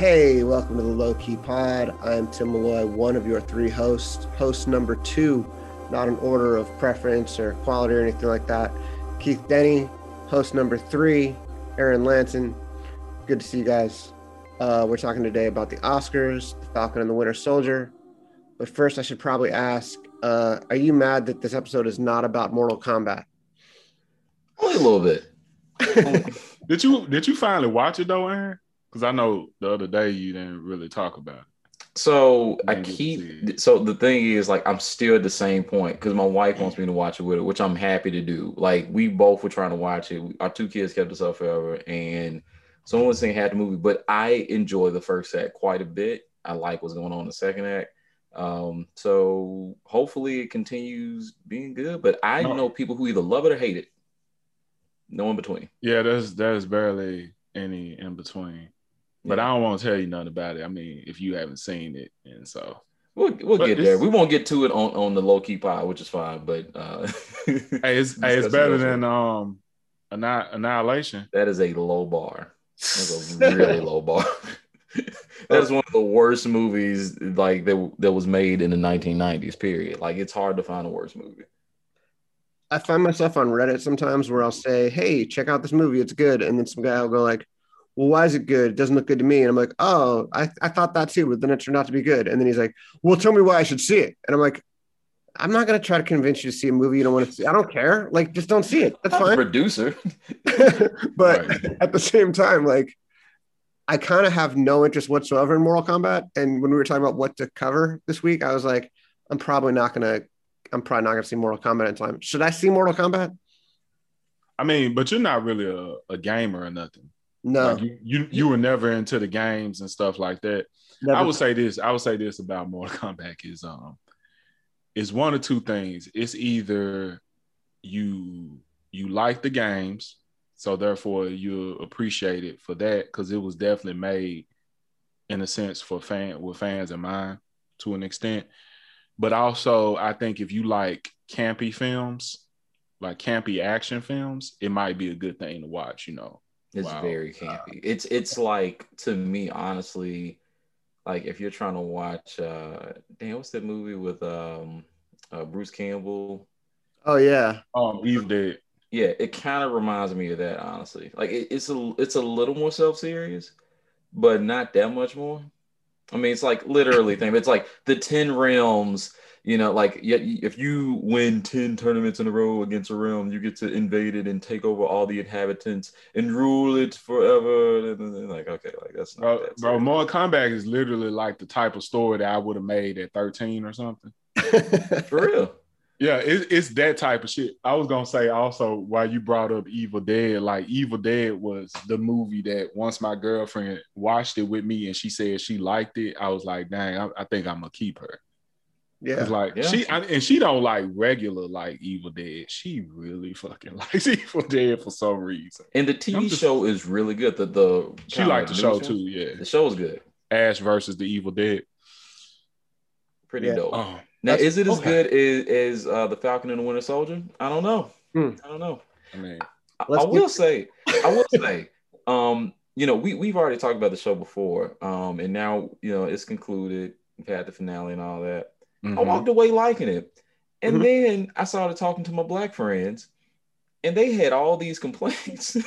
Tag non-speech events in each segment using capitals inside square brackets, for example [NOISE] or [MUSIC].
Hey, welcome to the Low Key Pod. I'm Tim Malloy, one of your three hosts. Host number two, not in order of preference or quality or anything like that. Keith Denny, host number three, Aaron Lanson. Good to see you guys. Uh, we're talking today about the Oscars, the Falcon and the Winter Soldier. But first, I should probably ask uh, Are you mad that this episode is not about Mortal Kombat? Only a little bit. [LAUGHS] did you did you finally watch it though, Aaron? Because I know the other day you didn't really talk about it. So I keep. So the thing is, like, I'm still at the same point because my wife wants me to watch it with her, which I'm happy to do. Like, we both were trying to watch it. Our two kids kept us up forever, and someone was saying had the movie. But I enjoy the first act quite a bit. I like what's going on in the second act. Um, so hopefully it continues being good. But I no. know people who either love it or hate it. No in between. Yeah, there's there's barely any in between. But yeah. I don't want to tell you nothing about it. I mean, if you haven't seen it, and so we'll we'll get there. We won't get to it on, on the low key pod, which is fine. But uh, [LAUGHS] hey, it's hey, it's better than um Annihilation. That is a low bar. That's a [LAUGHS] really low bar. [LAUGHS] that is one of the worst movies like that that was made in the 1990s. Period. Like it's hard to find a worse movie. I find myself on Reddit sometimes where I'll say, "Hey, check out this movie; it's good," and then some guy will go like, "Well, why is it good? It doesn't look good to me." And I'm like, "Oh, I, I thought that too, but then it turned out to be good." And then he's like, "Well, tell me why I should see it." And I'm like, "I'm not gonna try to convince you to see a movie you don't want to see. I don't care. Like, just don't see it. That's I'm fine." producer, [LAUGHS] but right. [LAUGHS] at the same time, like, I kind of have no interest whatsoever in Mortal Kombat. And when we were talking about what to cover this week, I was like, I'm probably not gonna I'm probably not going to see Mortal Kombat in time. Should I see Mortal Kombat? I mean, but you're not really a, a gamer or nothing. No, like you, you, you were never into the games and stuff like that. Never. I would say this. I would say this about Mortal Kombat is um, is one of two things. It's either you you like the games, so therefore you appreciate it for that because it was definitely made in a sense for fan with fans in mind to an extent. But also, I think if you like campy films, like campy action films, it might be a good thing to watch. You know, it's wow. very campy. Uh, it's it's like to me, honestly, like if you're trying to watch, uh damn, what's that movie with um uh, Bruce Campbell? Oh yeah, um, Evil Dead. Yeah, it kind of reminds me of that, honestly. Like it, it's a it's a little more self serious, but not that much more. I mean, it's like literally thing. It's like the ten realms. You know, like if you win ten tournaments in a row against a realm, you get to invade it and take over all the inhabitants and rule it forever. And like, okay, like that's not bro. That bro, Mortal Kombat is literally like the type of story that I would have made at thirteen or something. [LAUGHS] For real. Yeah, it, it's that type of shit. I was gonna say also why you brought up Evil Dead. Like Evil Dead was the movie that once my girlfriend watched it with me and she said she liked it, I was like, dang, I, I think I'm gonna keep her. Yeah, like yeah. she I, and she don't like regular like Evil Dead. She really fucking [LAUGHS] likes Evil Dead for some reason. And the TV just, show is really good. The the she liked the show too. Yeah, the show is good. Ash versus the Evil Dead. Pretty yeah. dope. Oh, now, is it as okay. good as, as uh, the Falcon and the Winter Soldier? I don't know. Hmm. I don't know. I mean, I, I will get... say, I will [LAUGHS] say, um, you know, we we've already talked about the show before, um, and now you know it's concluded. We've had the finale and all that. Mm-hmm. I walked away liking it, and mm-hmm. then I started talking to my black friends, and they had all these complaints. [LAUGHS]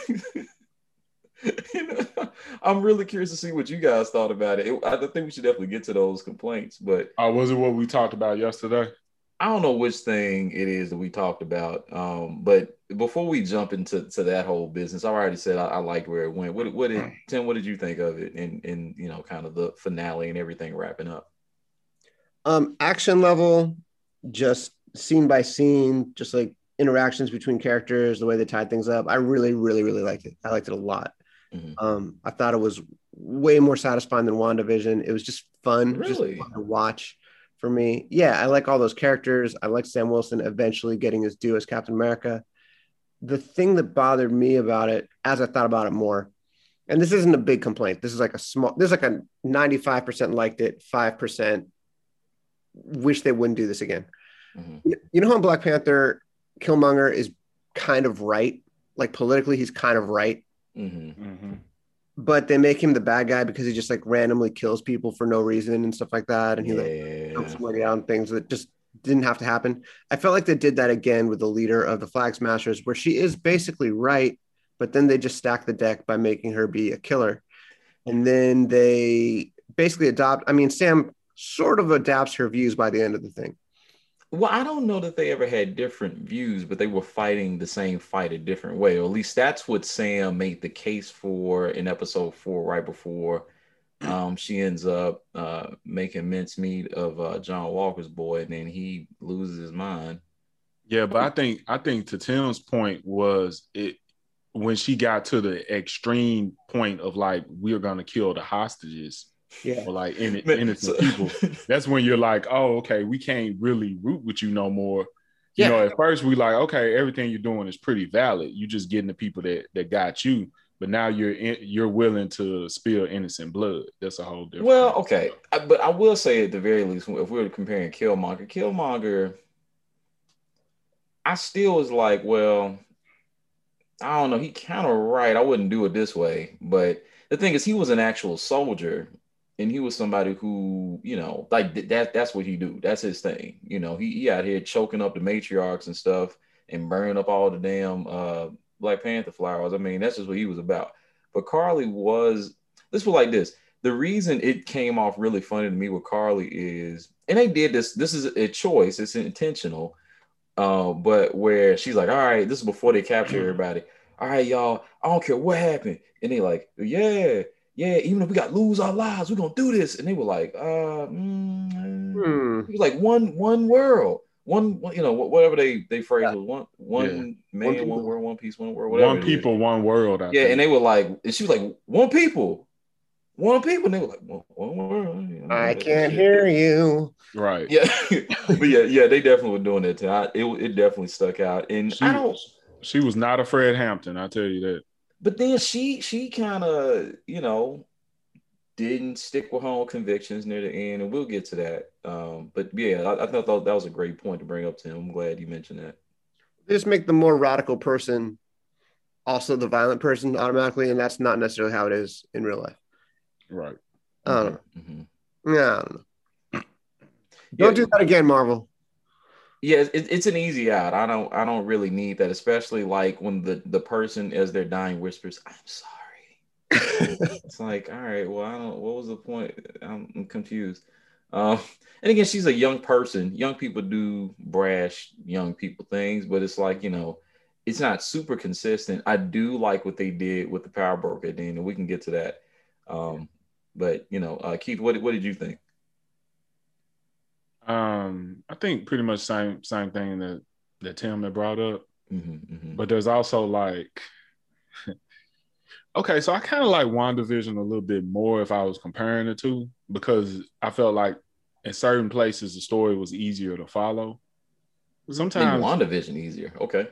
I'm really curious to see what you guys thought about it. it. I think we should definitely get to those complaints. But uh, was it what we talked about yesterday? I don't know which thing it is that we talked about. Um, but before we jump into to that whole business, I already said I, I liked where it went. What, what did hmm. Tim? What did you think of it? And and you know, kind of the finale and everything wrapping up. Um, action level, just scene by scene, just like interactions between characters, the way they tied things up. I really, really, really liked it. I liked it a lot. Mm-hmm. Um, I thought it was way more satisfying than WandaVision. It was just fun, really? just fun to watch for me. Yeah, I like all those characters. I like Sam Wilson eventually getting his due as Captain America. The thing that bothered me about it, as I thought about it more, and this isn't a big complaint. This is like a small. This is like a ninety-five percent liked it, five percent wish they wouldn't do this again. Mm-hmm. You know how in Black Panther, Killmonger is kind of right, like politically, he's kind of right Mm-hmm. Mm-hmm. but they make him the bad guy because he just like randomly kills people for no reason and stuff like that, and he yeah. like somebody out things that just didn't have to happen. I felt like they did that again with the leader of the Flag Smashers, where she is basically right, but then they just stack the deck by making her be a killer, and then they basically adopt. I mean, Sam sort of adapts her views by the end of the thing. Well, I don't know that they ever had different views, but they were fighting the same fight a different way. Or at least that's what Sam made the case for in episode four, right before [CLEARS THROAT] um, she ends up uh, making mincemeat of uh, John Walker's boy, and then he loses his mind. Yeah, but I think I think to Tim's point was it when she got to the extreme point of like we're gonna kill the hostages yeah. or like in, innocent people. That's when you're like, oh, okay, we can't really root with you no more. You yeah. know, at first we like, okay, everything you're doing is pretty valid. You're just getting the people that that got you, but now you're in, you're willing to spill innocent blood. That's a whole different. Well, okay, I, but I will say at the very least, if we were comparing Killmonger, Killmonger, I still was like, well, I don't know. He kind of right. I wouldn't do it this way, but the thing is, he was an actual soldier and he was somebody who, you know, like that that's what he do. That's his thing. You know, he, he out here choking up the matriarchs and stuff and burning up all the damn uh Black Panther flowers. I mean, that's just what he was about. But Karli was this was like this. The reason it came off really funny to me with Karli is, and they did this, this is a choice, it's intentional. Uh, but where she's like, all right, this is before they capture everybody. All right, y'all, I don't care what happened. And they like, yeah, yeah, even if we got lose our lives, we're gonna do this. And they were like, uh, mm, hmm. it was like one one world, one you know whatever they they phrase yeah. was one one yeah. man, one, one, world, one piece, one world, whatever. One people, one world. I yeah, think. and they were like, and she was like, one people, one people. And they were like, one, one world. I can't hear you. Right. Yeah, [LAUGHS] but yeah, yeah, they definitely were doing that. Too. I, it it definitely stuck out, and she, I don't. She was not a Fred Hampton. I tell you that but then she she kind of you know didn't stick with her own convictions near the end, and we'll get to that. Um, but yeah, I, I thought that was a great point to bring up to him. I'm glad you mentioned that. just make the more radical person also the violent person automatically, and that's not necessarily how it is in real life. Right. I don't know. Mm-hmm. Yeah, I don't know. Don't yeah. do that again, Marvel yeah, it, it's an easy out. I don't I don't really need that, especially like when the the person as they're dying whispers, "I'm sorry." [LAUGHS] it's like, all right, well, I don't. What was the point? I'm, I'm confused. Um, and again, she's a young person. Young people do brash young people things, but it's like you know, it's not super consistent. I do like what they did with the power broker at the end, and we can get to that. Um, but you know, uh, Keith, what what did you think? Um, I think pretty much same same thing that that Tim had brought up. Mm-hmm, mm-hmm. But there's also like, [LAUGHS] okay, so I kind of like WandaVision a little bit more if I was comparing the two because I felt like in certain places the story was easier to follow. Sometimes WandaVision easier. Okay.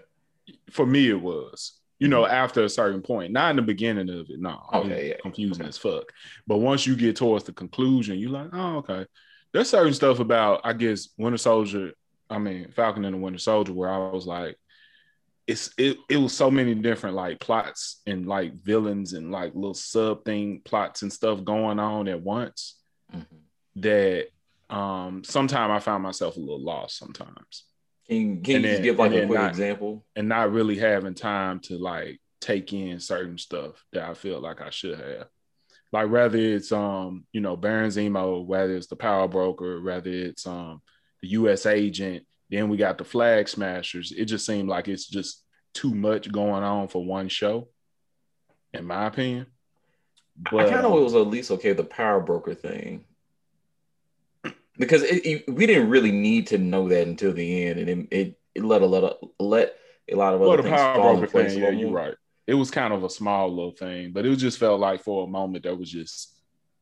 For me, it was. You know, mm-hmm. after a certain point, not in the beginning of it. No, okay, yeah. confusing okay. as fuck. But once you get towards the conclusion, you're like, oh, okay there's certain stuff about I guess Winter Soldier. I mean Falcon and the Winter Soldier where I was like, it's it it was so many different like plots and like villains and like little sub thing plots and stuff going on at once mm-hmm. that um sometimes I found myself a little lost sometimes. Can, can you then, give like a quick not, example? And not really having time to like take in certain stuff that I feel like I should have like whether it's um you know Baron Zemo, whether it's the power broker, whether it's um the U.S. agent, then we got the flag smashers. It just seemed like it's just too much going on for one show, in my opinion. But, I kind of was at least okay the power broker thing because it, it, we didn't really need to know that until the end, and it, it, it let a lot of let a lot of other well, things fall in place. Thing, yeah, you're right it was kind of a small little thing, but it just felt like for a moment there was just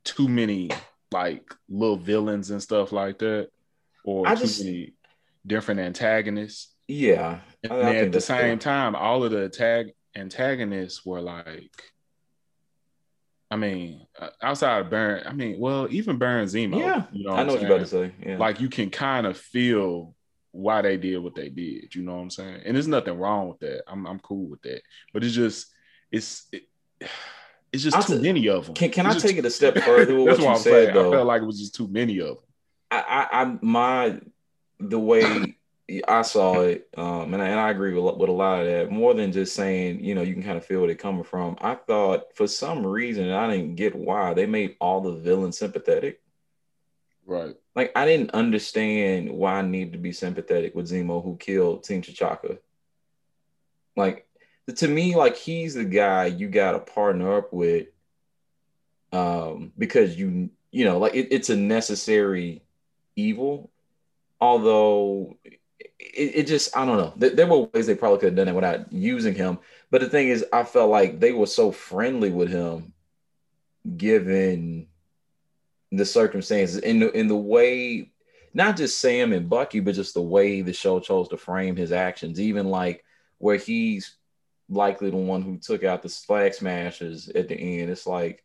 too many like little villains and stuff like that, or I too just, many different antagonists. Yeah, and I, I at the same time, all of the tag antagonists were like, I mean, uh, outside of Baron, I mean, well, even Baron Zemo. Yeah, you know, I know what you're about to say. Yeah. Like you can kind of feel why they did what they did. You know what I'm saying? And there's nothing wrong with that. I'm I'm cool with that. But it's just it's it, [SIGHS] it's just I'll too t- many of them. Can, can I take it a step [LAUGHS] further? that's what, what I'm said, saying. Though. I felt like it was just too many of them. I, I, I my the way I saw it, um, and I, and I agree with, with a lot of that. More than just saying, you know, you can kind of feel where they're coming from. I thought for some reason, I didn't get why they made all the villains sympathetic. Right. Like I didn't understand why I needed to be sympathetic with Zemo who killed Team T'Chaka. Like to me, like he's the guy you got to partner up with, um, because you you know like it, it's a necessary evil. Although it, it, just I don't know. There, there were ways they probably could have done it without using him. But the thing is, I felt like they were so friendly with him, given the circumstances in the in the way not just Sam and Bucky, but just the way the show chose to frame his actions, even like where he's likely the one who took out the flag smashers at the end. It's like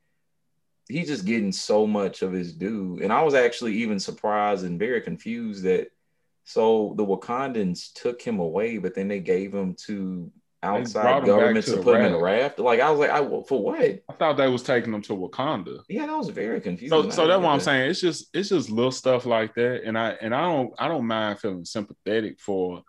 he's just getting so much of his due. And I was actually even surprised and very confused that so the Wakandans took him away, but then they gave him to outside governments to, to put him in a raft. Like I was like, I for what? I thought they was taking them to Wakanda. Yeah, that was very confusing. So, so that's what I'm saying. It's just it's just little stuff like that, and I and I don't I don't mind feeling sympathetic for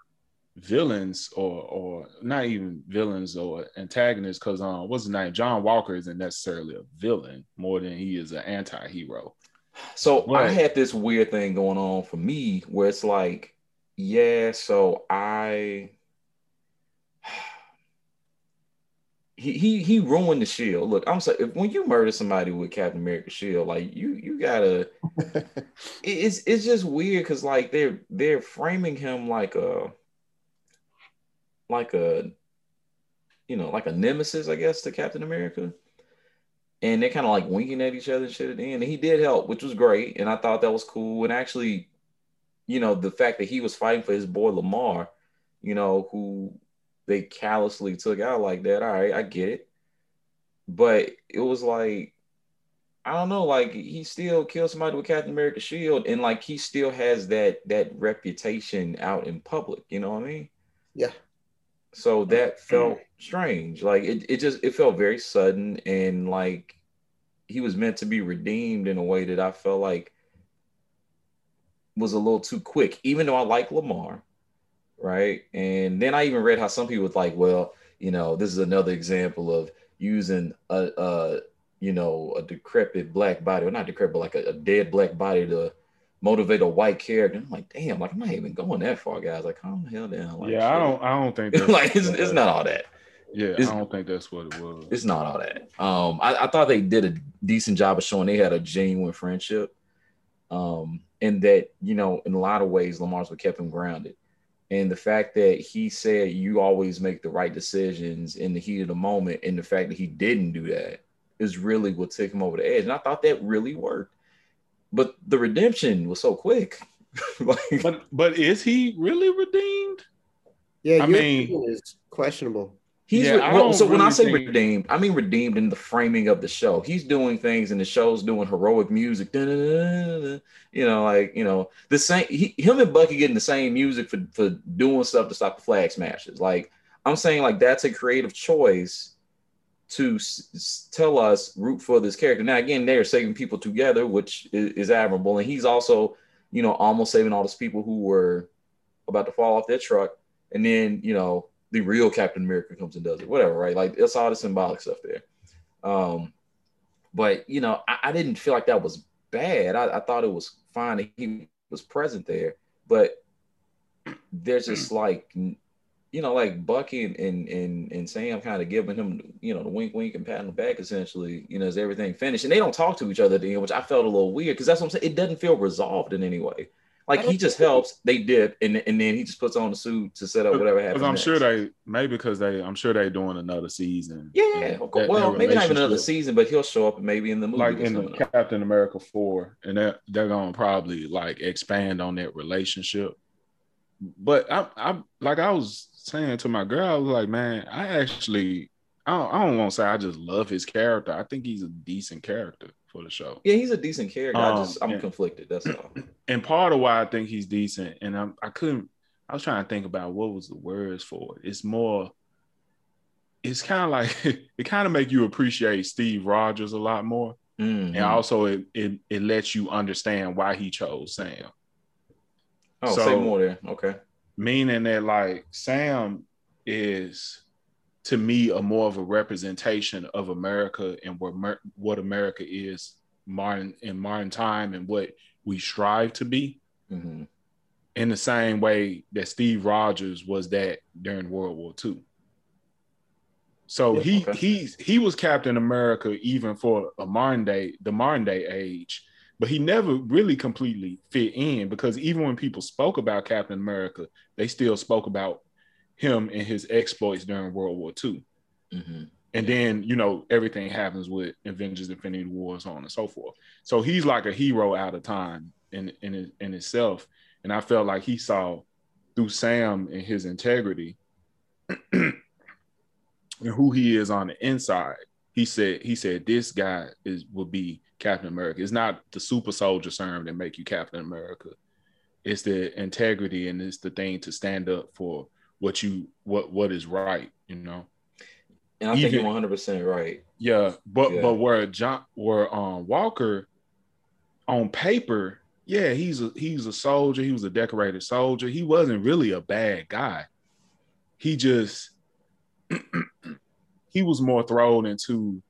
villains or or not even villains or antagonists because um what's his name John Walker isn't necessarily a villain more than he is an anti-hero. So but, I had this weird thing going on for me where it's like, yeah, so I he he he ruined the shield. Look, I'm sorry. If when you murder somebody with Captain America shield, like you you gotta, [LAUGHS] it's it's just weird because like they're they're framing him like a like a you know like a nemesis, I guess, to Captain America, and they're kind of like winking at each other and shit at the end. And he did help, which was great, and I thought that was cool. And actually, you know, the fact that he was fighting for his boy Lemar, you know, who they callously took out like that. All right, I get it. But it was like, I don't know, like he still killed somebody with Captain America shield, and like he still has that that reputation out in public. You know what I mean? Yeah. So that felt strange. Like it, it just it felt very sudden and like he was meant to be redeemed in a way that I felt like was a little too quick. Even though I like Lemar, right? And then I even read how some people was like, well, you know, this is another example of using a, a you know, a decrepit black body, or not decrepit, but like a, a, dead black body to motivate a white character. I'm like, damn, like I'm not even going that far, guys. Like, calm the hell down. Like, yeah, shit. I don't, I don't think [LAUGHS] that's like it's, it's not all that. Yeah, it's, I don't think that's what it was. It's not all that. Um, I, I thought they did a decent job of showing they had a genuine friendship. Um, and that you know, in a lot of ways, Lemar's what kept him grounded and the fact that he said you always make the right decisions in the heat of the moment and the fact that he didn't do that is really what took him over the edge. And i thought that really worked. But the redemption was so quick. [LAUGHS] Like, but but is he really redeemed? Yeah i mean it's questionable He's yeah, well, so really when I say think... redeemed, I mean redeemed in the framing of the show. He's doing things and the show's doing heroic music. You know, like you know, the same. He, him and Bucky getting the same music for for doing stuff to stop the flag smashes. Like I'm saying, like that's a creative choice to s- tell us root for this character. Now again, they're saving people together, which is, is admirable, and he's also you know almost saving all those people who were about to fall off their truck, and then you know the real Captain America comes and does it, whatever, right? Like it's all the symbolic stuff there. Um, but you know, I, I didn't feel like that was bad. I, I, thought it was fine that he was present there, but there's just [CLEARS THROAT] like you know, like Bucky and and and, and Sam kind of giving him, you know, the wink, wink, and pat on the back, essentially, you know, as everything finished, and they don't talk to each other at the end, which I felt a little weird because that's what I'm saying. It doesn't feel resolved in any way. Like he just helps, they dip, and and then he just puts on the suit to set up whatever happens. I'm next. sure they maybe because they I'm sure they're doing another season. Yeah, yeah. That, well, that maybe not even another season, but he'll show up maybe in the movie. Like in the Captain America four, and they're they're gonna probably like expand on that relationship. But I I like I was saying to my girl, I was like, man, I actually I don't, I don't want to say I just love his character. I think he's a decent character for the show. Yeah, he's a decent character. Um, I just I'm and, conflicted. That's all. [CLEARS THROAT] And part of why I think he's decent, and I'm I couldn't. I was trying to think about what was the words for it. It's more. it's kind of like [LAUGHS] it kind of make you appreciate Steve Rogers a lot more. Mm-hmm. And also it, it it lets you understand why he chose Sam. Oh, so, say more there. Okay. Meaning that like Sam is to me a more of a representation of America and what what America is modern in modern time and what we strive to be. Mm-hmm. In the same way that Steve Rogers was that during World War II. So yeah, he okay. he's he was Captain America even for a modern day, the modern day age, but he never really completely fit in because even when people spoke about Captain America, they still spoke about him and his exploits during World War II. Mm-hmm. And then, you know, everything happens with Avengers Infinity War, so on and so forth. So he's like a hero out of time in in in itself. And I felt like he saw through Sam and his integrity [CLEARS THROAT] and who he is on the inside. He said he said this guy is will be Captain America. It's not the super soldier serum that make you Captain America. It's the integrity and it's the thing to stand up for what you what what is right, you know. And I Even, think you're 100 percent right. Yeah, but yeah. but where John where um Walker on paper, yeah, he's a he's a soldier. He was a decorated soldier. He wasn't really a bad guy. He just [CLEARS THROAT] he was more thrown into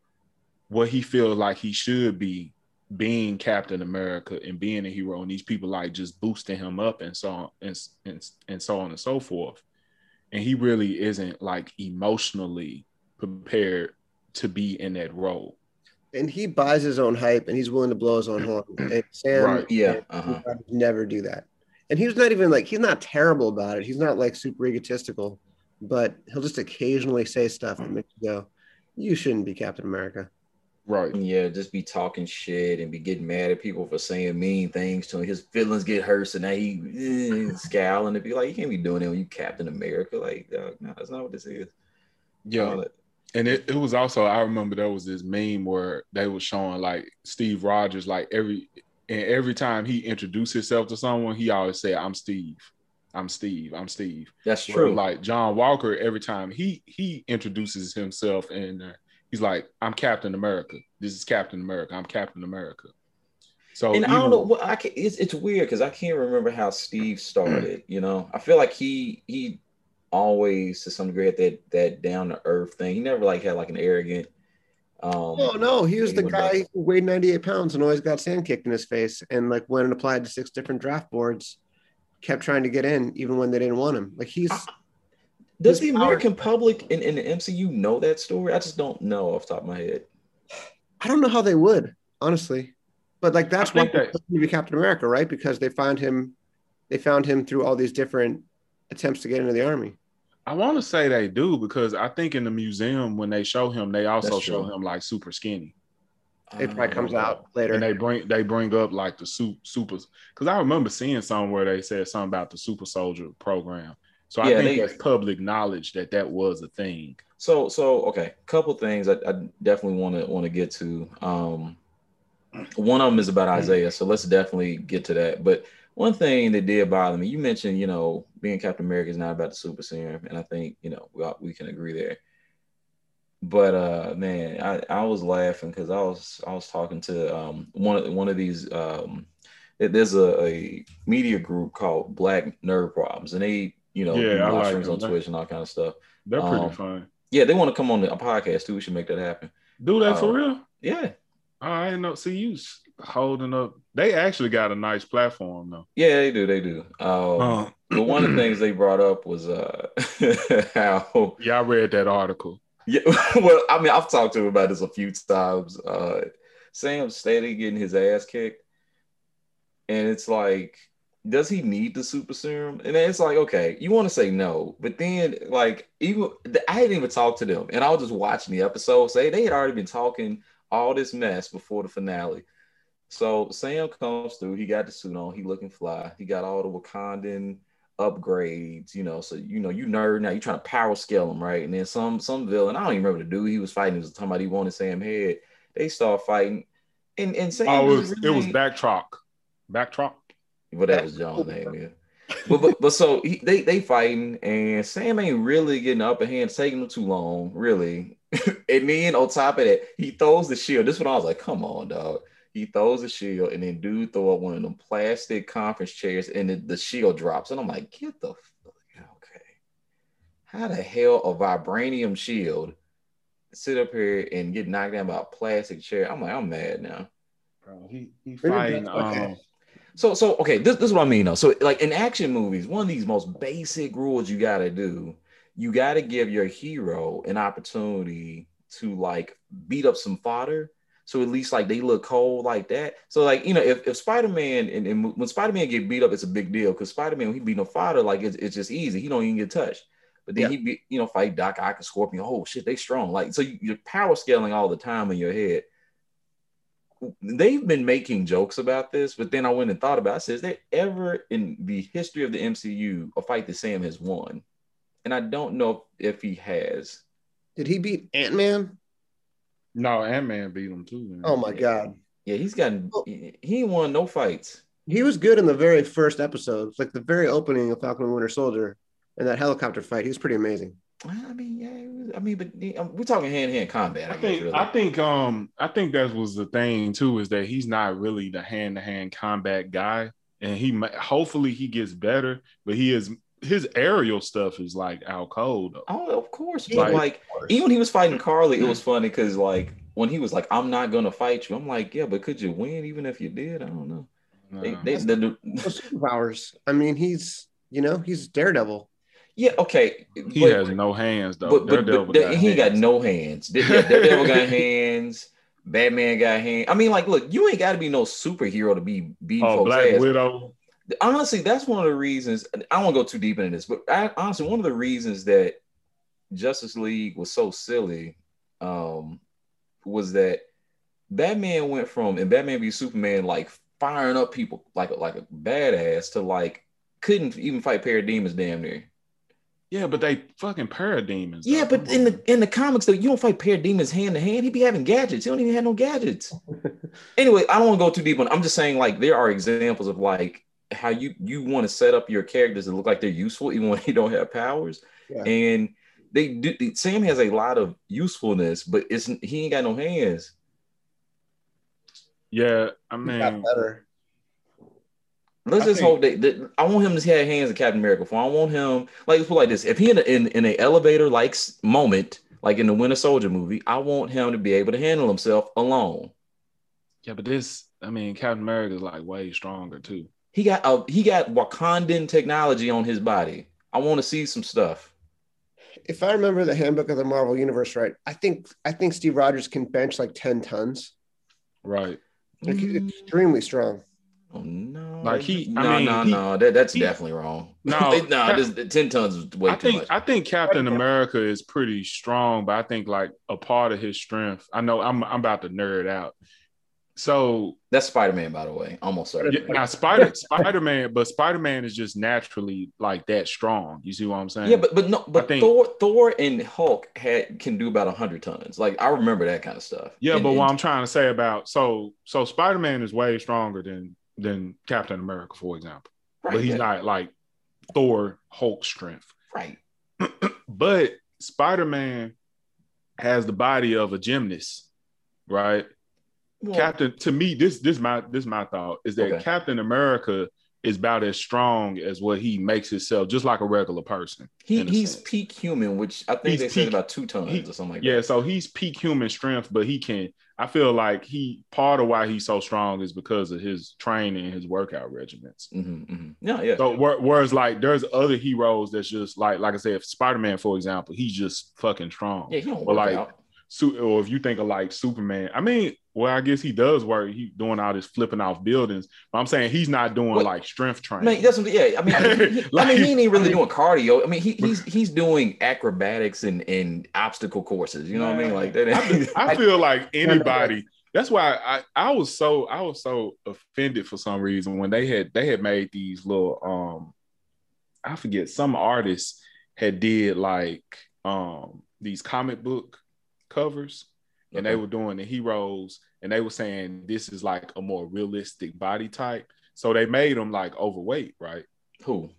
what he feels like he should be being Captain America and being a hero, and these people like just boosting him up and so on and, and, and so on and so forth. And he really isn't like emotionally prepared to be in that role. And he buys his own hype and he's willing to blow his own horn. [CLEARS THROAT] And Sam, right. yeah, uh-huh. never do that. And he's not even like he's not terrible about it. He's not like super egotistical but he'll just occasionally say stuff that makes you go, "You shouldn't be Captain America." Right. Yeah, just be talking shit and be getting mad at people for saying mean things to him. His feelings get hurt, so now he eh, [LAUGHS] scowling and be like, "You can't be doing that when you Captain America." Like, no, that's not what this is. Yeah. and it, it was also I remember there was this meme where they were showing like Steve Rogers like every and every time he introduced himself to someone, he always said, "I'm Steve." I'm Steve. I'm Steve. That's true. like John Walker, every time he he introduces himself and uh, he's like, "I'm Captain America. This is Captain America. I'm Captain America." So and even, I don't know what I can. It's, it's weird because I can't remember how Steve started. you know, I feel like he he always to some degree at that that down to earth thing. He never like had like an arrogant. Um, oh no, he was the guy who weighed 98 pounds and always got sand kicked in his face, and like went and applied to six different draft boards kept trying to get in even when they didn't want him. Like he's. Does the American power, public in, in the MCU know that story? I just don't know off top of my head. I don't know how they would, honestly. But like that's why that, to be Captain America, right? Because they found him, they found him through all these different attempts to get into the army. I want to say they do because I think in the museum when they show him, they also show him like super skinny. It probably comes ah. out later. And they bring they bring up like the super supers because I remember seeing somewhere they said something about the super soldier program. So I think they, that's public knowledge that that was a thing. So so okay, couple things I, I definitely want to want to get to. Um, one of them is about Isaiah, so let's definitely get to that. But one thing that did bother me, you mentioned, you know, being Captain America is not about the super serum, and I think you know we, we can agree there. But uh, man, I, I was laughing because I was I was talking to um, one of one of these. Um, there's a, a media group called Black Nerd Problems, and they you know yeah, live streams on Twitch and all kind of stuff. They're pretty um, fun. Yeah, they want to come on the podcast too. We should make that happen. Do that uh, for real? Yeah. I didn't know. See you holding up. They actually got a nice platform though. Yeah, they do. They do. Um, uh, but one of the things they brought up was uh, [LAUGHS] how. Yeah, I read that article. Yeah, [LAUGHS] well, I mean, I've talked to him about this a few times. Uh, Sam steady getting his ass kicked, and it's like, does he need the super serum? And it's like, okay, you want to say no, but then like even I hadn't even talked to them, and I was just watching the episode. Say they had already been talking all this mess before the finale. So Sam comes through. He got the suit on. He looking fly. He got all the Wakandan upgrades, you know. So you know, you nerd now, you trying to power scale him, right? And then some some villain, I don't even remember the dude he was fighting, he was talking about he wanted Sam Head. They start fighting. And and Sam oh, it was, really, it was Batroc. Batroc. But that was John's name, yeah. but, but but so he, they they fighting and Sam ain't really getting the upper hand, taking him too long, really. [LAUGHS] and then on top of that, he throws the shield. This one I was like, come on, dog. He throws the shield, and then dude throw up one of them plastic conference chairs, and the, the shield drops. And I'm like, get the fuck okay. How the hell a vibranium shield sit up here and get knocked down by a plastic chair? I'm like, I'm mad now. Bro, he he fighting. Um, so so okay, this, this is what I mean though. So like in action movies, one of these most basic rules you gotta do, you gotta give your hero an opportunity to like beat up some fodder. So at least like they look cold like that. So like you know if, if Spider Man and, and, when Spider Man get beat up, it's a big deal because Spider Man when he beat no fodder like it's, it's just easy. He don't even get touched. But then yeah. he be, you know fight Doc Ock and Scorpion. Oh shit, they strong. Like so you're power scaling all the time in your head they've been making jokes about this, but then I went and thought about it. I said, is there ever in the history of the MCU a fight that Sam has won? And I don't know if he has. Did he beat Ant Man? No, Ant Man beat him too. Man. Oh my god. Yeah, he's gotten he won no fights. He was good in the very first episode, like the very opening of Falcon and Winter Soldier, and that helicopter fight. He was pretty amazing. I mean, yeah, I mean, but um, we're talking hand to hand combat. I, I think, really. I think, um, I think that was the thing too, is that he's not really the hand to hand combat guy, and he hopefully he gets better, but he is his aerial stuff is like out cold. Oh, of course, but like, like course. even when he was fighting Karli, it was funny because like when he was like, "I'm not gonna fight you," I'm like, "Yeah, but could you win even if you did?" I don't know. No. They, they, the, [LAUGHS] superpowers. I mean, he's you know he's Daredevil. Yeah, okay. He but, has no hands though. But, but, but got he hands. got no hands. Daredevil got [LAUGHS] hands. Batman got hands. I mean, like, look, you ain't got to be no superhero to be beat oh, folks Black ass. Widow. Honestly, that's one of the reasons. I don't want to go too deep into this, but I, honestly, one of the reasons that Justice League was so silly um, was that Batman went from and Batman v Superman like firing up people like like a badass to like couldn't even fight parademons damn near. Yeah, but they fucking parademons. Yeah, but in the in the comics though, you don't fight parademons hand to hand. He be having gadgets. He don't even have no gadgets. [LAUGHS] anyway, I don't want to go too deep on. I'm just saying like there are examples of like how you you want to set up your characters to look like they're useful even when [LAUGHS] they don't have powers. Yeah. And they do. Sam has a lot of usefulness, but it's he ain't got no hands. Yeah, I mean, better. Let's I just think, hope that, that, I want him to have hands of Captain America. For I want him like let's put like this: if he in a, in, in an elevator like moment, like in the Winter Soldier movie, I want him to be able to handle himself alone. Yeah, but this, I mean, Captain America is like way stronger too. He got a he got Wakandan technology on his body. I want to see some stuff. If I remember the handbook of the Marvel Universe right, I think I think Steve Rogers can bench like ten tons. Right. Like he's mm. extremely strong. Oh no! Like he, no, I mean, no, he, no, that, that's he, definitely wrong. No, [LAUGHS] no, this, ten tons is way I too think, much. I think Captain America is pretty strong, but I think like a part of his strength. I know I'm I'm about to nerd out. So that's Spider Man, by the way. Almost certain. Yeah, now Spider Spider Man, but Spider Man is just naturally like that strong. You see what I'm saying? Yeah, but but no, but think, Thor Thor and Hulk had can do about hundred tons. Like I remember that kind of stuff. Yeah, and, but and, what I'm trying to say about so so Spider Man is way stronger than than Captain America, for example. Right. But he's not like Thor Hulk strength. Right. [CLEARS THROAT] but Spider Man has the body of a gymnast, right? Captain, to me, this this my this my thought is that okay. Captain America is about as strong as what he makes himself, just like a regular person. He he's sense. peak human, which I think he's they peak, said about two tons he, or something like yeah, that. Yeah, so he's peak human strength, but he can. I feel like he part of why he's so strong is because of his training, his workout regimens. Mm-hmm, mm-hmm. Yeah, yeah. So whereas like there's other heroes that's just like like I said, Spider Man for example, he's just fucking strong. Yeah, he don't work like, out. Or if you think of like Superman, I mean, well, I guess he does work. He doing all this flipping off buildings, but I'm saying he's not doing what? like strength training. I mean, that's what, yeah. I mean, [LAUGHS] I mean, he, like, I mean, he ain't really I mean, doing cardio. I mean, he, he's he's doing acrobatics and, and obstacle courses. You know what I mean? Like that. I, I [LAUGHS] feel like anybody. That's why I, I was so I was so offended for some reason when they had they had made these little um I forget some artists had did like um these comic book covers and they were doing the heroes and they were saying this is like a more realistic body type so they made them like overweight right Who?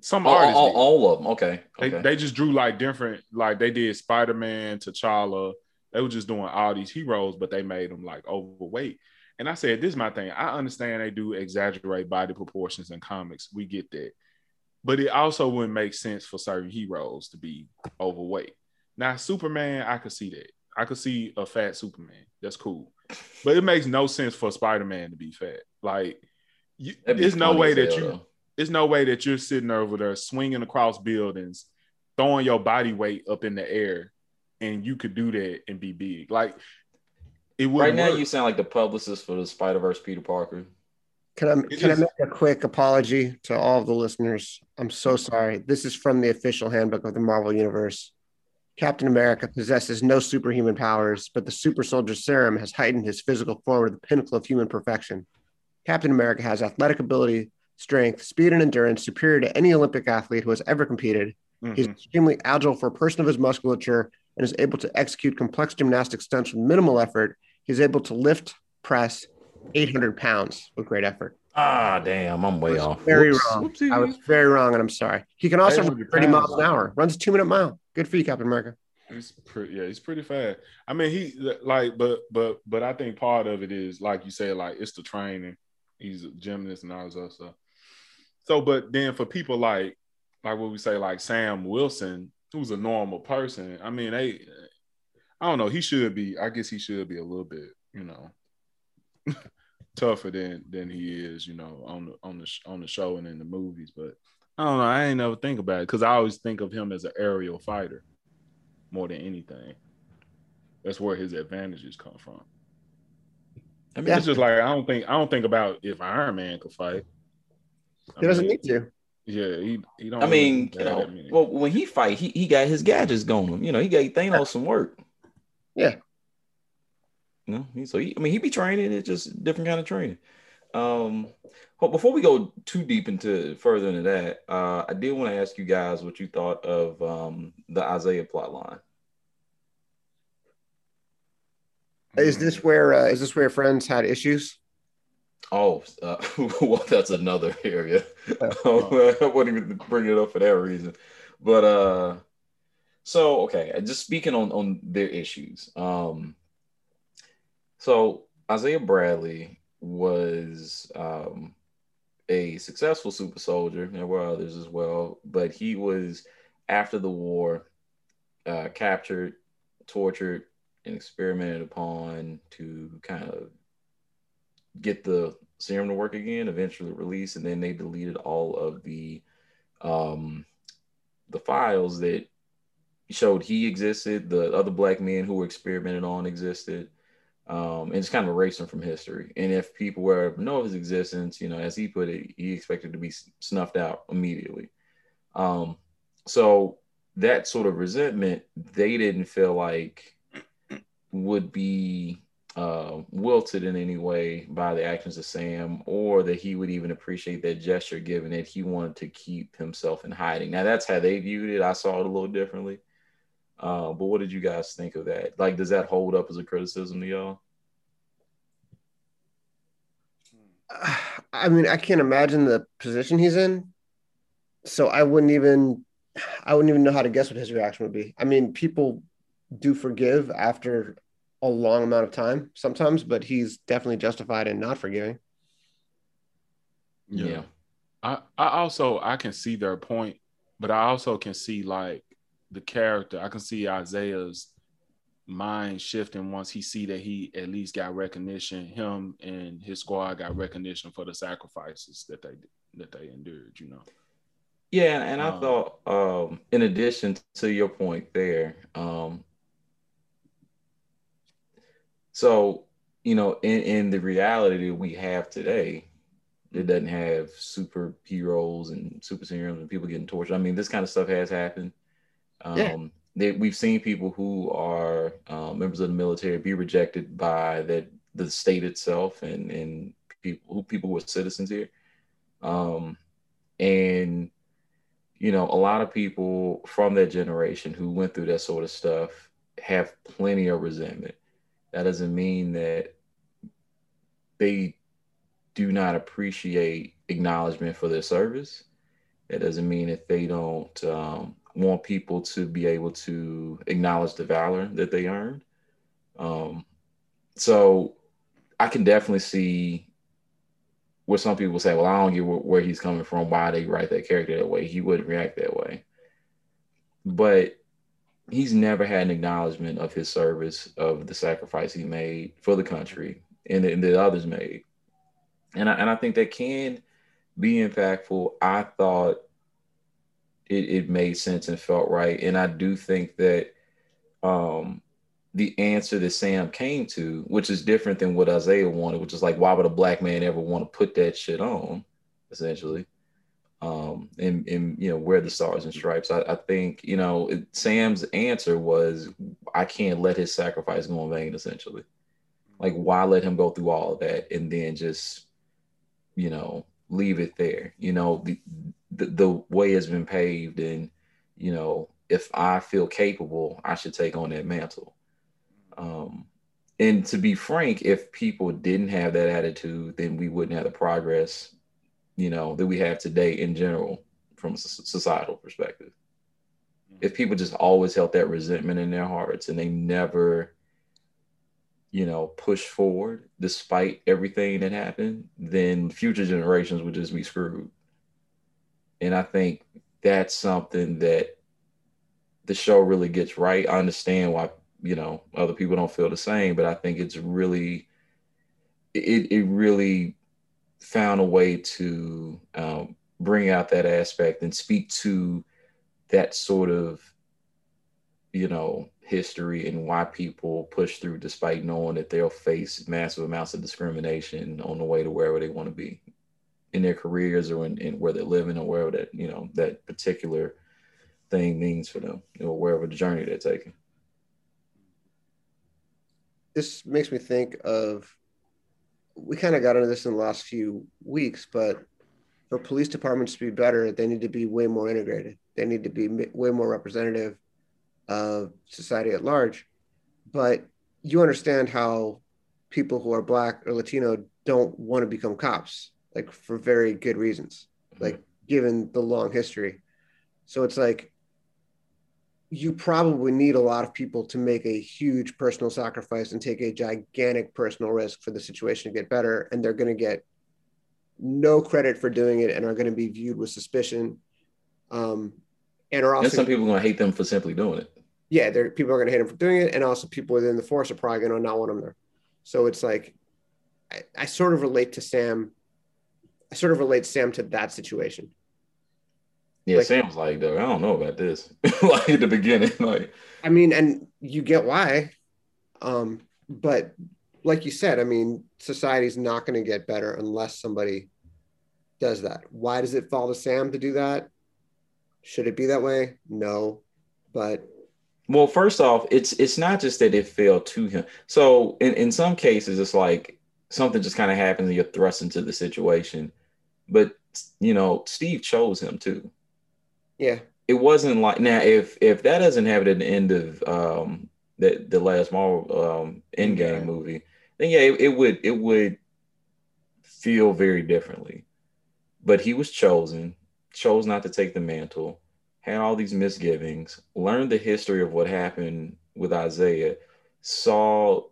Some oh, artists. All, all, of them. Okay. okay. They, they just drew like different, like they did Spider Man, T'Challa. They were just doing all these heroes, but they made them like overweight. And I said, this is my thing. I understand they do exaggerate body proportions in comics. We get that. But it also wouldn't make sense for certain heroes to be overweight. Now, Superman, I could see that. I could see a fat Superman. That's cool. But it makes no sense for Spider-Man to be fat. Like, you, there's no way that you, there's no way that you're sitting over there swinging across buildings, throwing your body weight up in the air, and you could do that and be big. Like, it would. Right now, work. you sound like the publicist for the Spider Verse, Peter Parker. Can I can just, I make a quick apology to all of the listeners? I'm so sorry. This is from the official handbook of the Marvel Universe. Captain America possesses no superhuman powers, but the super soldier serum has heightened his physical form to the pinnacle of human perfection. Captain America has athletic ability, strength, speed, and endurance superior to any Olympic athlete who has ever competed. Mm-hmm. He's extremely agile for a person of his musculature and is able to execute complex gymnastic stunts with minimal effort. He's able to lift, press 800 pounds with great effort. Ah, damn, I'm way off. Very Whoops. wrong. Whoopsie. I was very wrong, and I'm sorry. He can also run 30 miles an hour. Runs a two minute mile. Good for you, Captain America. He's pretty, yeah, he's pretty fast. I mean, he like, but but but I think part of it is like you said, like it's the training. He's a gymnast and all this other stuff. So, but then for people like like what we say, like Sam Wilson, who's a normal person, I mean, they, I don't know, he should be. I guess he should be a little bit, you know, [LAUGHS] tougher than than he is, you know, on the on the on the show and in the movies. But I don't know. I ain't never think about it because I always think of him as an aerial fighter more than anything. That's where his advantages come from. I mean, yeah. it's just like I don't think I don't think about if Iron Man could fight. I he doesn't need to. Yeah, he, he don't. I mean, you know, well, when he fight, he, he got his gadgets going. You know, he got Thanos some work. Yeah. You know, so he, I mean, he be training. It's just different kind of training. Um, but before we go too deep into further into that, uh, I did want to ask you guys what you thought of um, the Isaiah plot line. Is this where uh, is this where friends had issues? Oh, uh, [LAUGHS] well, that's another area. Oh. [LAUGHS] I wouldn't even bring it up for that reason. But uh, so okay, just speaking on on their issues. Um, so Isaiah Bradley was um, a successful super soldier. There were others as well, but he was after the war uh, captured, tortured, and experimented upon to kind of get the serum to work again. Eventually released, and then they deleted all of the um, the files that showed he existed. The other black men who were experimented on existed um, and just kind of erase him from history. And if people were know of his existence, you know, as he put it, he expected to be snuffed out immediately. Um, so that sort of resentment, they didn't feel like would be uh, wilted in any way by the actions of Sam, or that he would even appreciate that gesture, given that he wanted to keep himself in hiding. Now, that's how they viewed it. I saw it a little differently. Uh, but what did you guys think of that? Like, does that hold up as a criticism to y'all? [SIGHS] I mean, I can't imagine the position he's in, so I wouldn't even, I wouldn't even know how to guess what his reaction would be. I mean, people do forgive after a long amount of time sometimes, but he's definitely justified in not forgiving. Yeah. yeah. I, I also I can see their point, but I also can see like the character. I can see Isaiah's mind shifting once he see that he at least got recognition. Him and his squad got recognition for the sacrifices that they that they endured. You know. Yeah, and I um, thought, um, in addition to your point there, um, so you know, in, in the reality that we have today, it doesn't have superheroes and super serums and people getting tortured. I mean, this kind of stuff has happened. Um, yeah. they, we've seen people who are uh, members of the military be rejected by the, the state itself and, and people who people who are citizens here. Um, and you know, a lot of people from that generation who went through that sort of stuff have plenty of resentment. That doesn't mean that they do not appreciate acknowledgement for their service. That doesn't mean that they don't um, want people to be able to acknowledge the valor that they earned. Um, so I can definitely see where some people say, well, I don't get where he's coming from, why they write that character that way. He wouldn't react that way. But he's never had an acknowledgement of his service, of the sacrifice he made for the country and, and others made. And I, and I think that can be impactful. I thought it, it made sense and felt right. And I do think that um, the answer that Sam came to, which is different than what Isaiah wanted, which is like, why would a black man ever want to put that shit on, essentially? Um, and, and you know, wear the stars and stripes. I, I think, you know, it, Sam's answer was, I can't let his sacrifice go in vain, essentially. Like, why let him go through all of that and then just, you know, leave it there? You know, the, the, the way has been paved, and, you know, if I feel capable, I should take on that mantle. Um, and to be frank, if people didn't have that attitude, then we wouldn't have the progress, you know, that we have today in general from a societal perspective. If people just always held that resentment in their hearts and they never, you know, push forward despite everything that happened, then future generations would just be screwed. And I think that's something that the show really gets right. I understand why you know other people don't feel the same but i think it's really it, it really found a way to um, bring out that aspect and speak to that sort of you know history and why people push through despite knowing that they'll face massive amounts of discrimination on the way to wherever they want to be in their careers or in, in where they're living or wherever that you know that particular thing means for them or you know, wherever the journey they're taking this makes me think of we kind of got into this in the last few weeks, but for police departments to be better, they need to be way more integrated. They need to be way more representative of society at large. But you understand how people who are black or Latino don't want to become cops, like for very good reasons, like given the long history. So it's like you probably need a lot of people to make a huge personal sacrifice and take a gigantic personal risk for the situation to get better and they're going to get no credit for doing it and are going to be viewed with suspicion um, and are also and some people are going to hate them for simply doing it. Yeah there people are going to hate them for doing it and also people within the force are probably going to not want them there. So it's like I, I sort of relate to sam i sort of relate sam to that situation yeah, like, Sam's like, though, I don't know about this. [LAUGHS] like at the beginning, like I mean, and you get why. Um, but like you said, I mean, society's not going to get better unless somebody does that. Why does it fall to Sam to do that? Should it be that way? No. But well, first off, it's it's not just that it fell to him. So in, in some cases, it's like something just kind of happens and you're thrust into the situation. But you know, Steve chose him too. Yeah. It wasn't like now if if that doesn't it at the end of um the the last Marvel um Endgame yeah. movie, then yeah, it, it would it would feel very differently. But he was chosen, chose not to take the mantle, had all these misgivings, learned the history of what happened with Isaiah, saw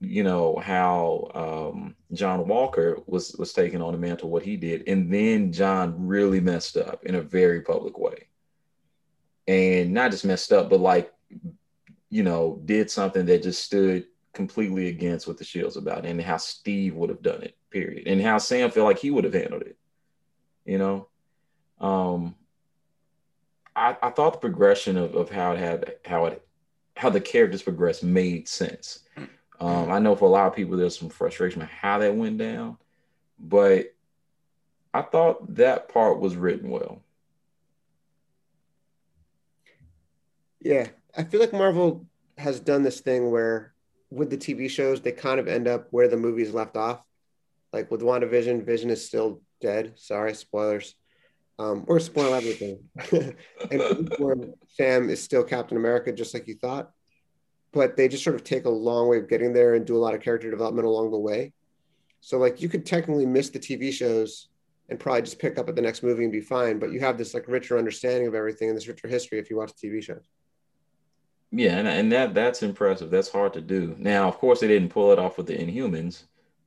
you know how um, John Walker was was taking on the mantle, what he did, and then John really messed up in a very public way, and not just messed up, but like you know did something that just stood completely against what the Shield's about, and how Steve would have done it, period, and how Sam felt like he would have handled it, you know. Um, I, I thought the progression of, of how it had how it how the characters progressed made sense um, I know for a lot of people, there's some frustration with how that went down, but I thought that part was written well. Yeah, I feel like Marvel has done this thing where with the TV shows, they kind of end up where the movies left off. Like with WandaVision, Vision is still dead. Sorry, spoilers. Um, or spoil everything. [LAUGHS] and Sam is still Captain America, just like you thought but they just sort of take a long way of getting there and do a lot of character development along the way. So like you could technically miss the TV shows and probably just pick up at the next movie and be fine. But you have this like richer understanding of everything and this richer history if you watch TV shows. Yeah, and, and that that's impressive. That's hard to do. Now, of course, they didn't pull it off with the Inhumans,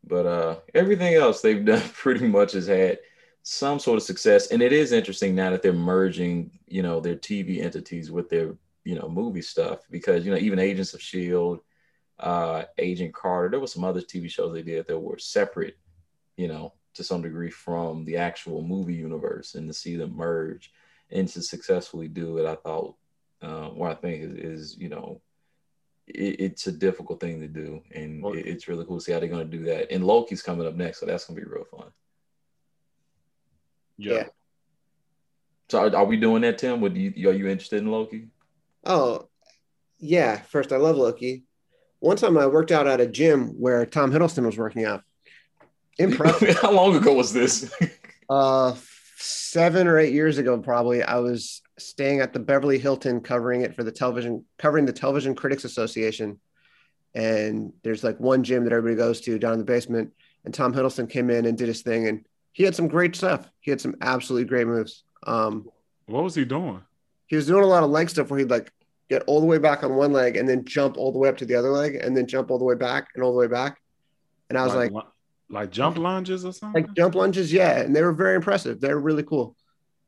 but uh, everything else they've [LAUGHS] done pretty much has had some sort of success. And it is interesting now that they're merging, you know, their TV entities with their, you know, movie stuff because you know even Agents of Shield, uh, Agent Carter, there were some other TV shows they did that were separate, you know, to some degree from the actual movie universe, and to see them merge and to successfully do it, I thought, uh, what I think is, is you know, it, it's a difficult thing to do, and it, it's really cool to see how they're going to do that. And Loki's coming up next, so that's going to be real fun. Yeah. yeah. So are, are, we doing that, Tim? Would you are you interested in Loki? Oh, yeah. First, I love Loki. One time I worked out at a gym where Tom Hiddleston was working out. Impressive. [LAUGHS] How long ago was this? [LAUGHS] uh, seven or eight years ago, probably. I was staying at the Beverly Hilton, covering it for the television, covering the Television Critics Association. And there's like one gym that everybody goes to down in the basement. And Tom Hiddleston came in and did his thing, and he had some great stuff. He had some absolutely great moves. Um, what was he doing? He was doing a lot of leg stuff where he'd like get all the way back on one leg and then jump all the way up to the other leg and then jump all the way back and all the way back. And I was like, like like jump lunges or something? Like jump lunges, yeah. And they were very impressive. They were really cool.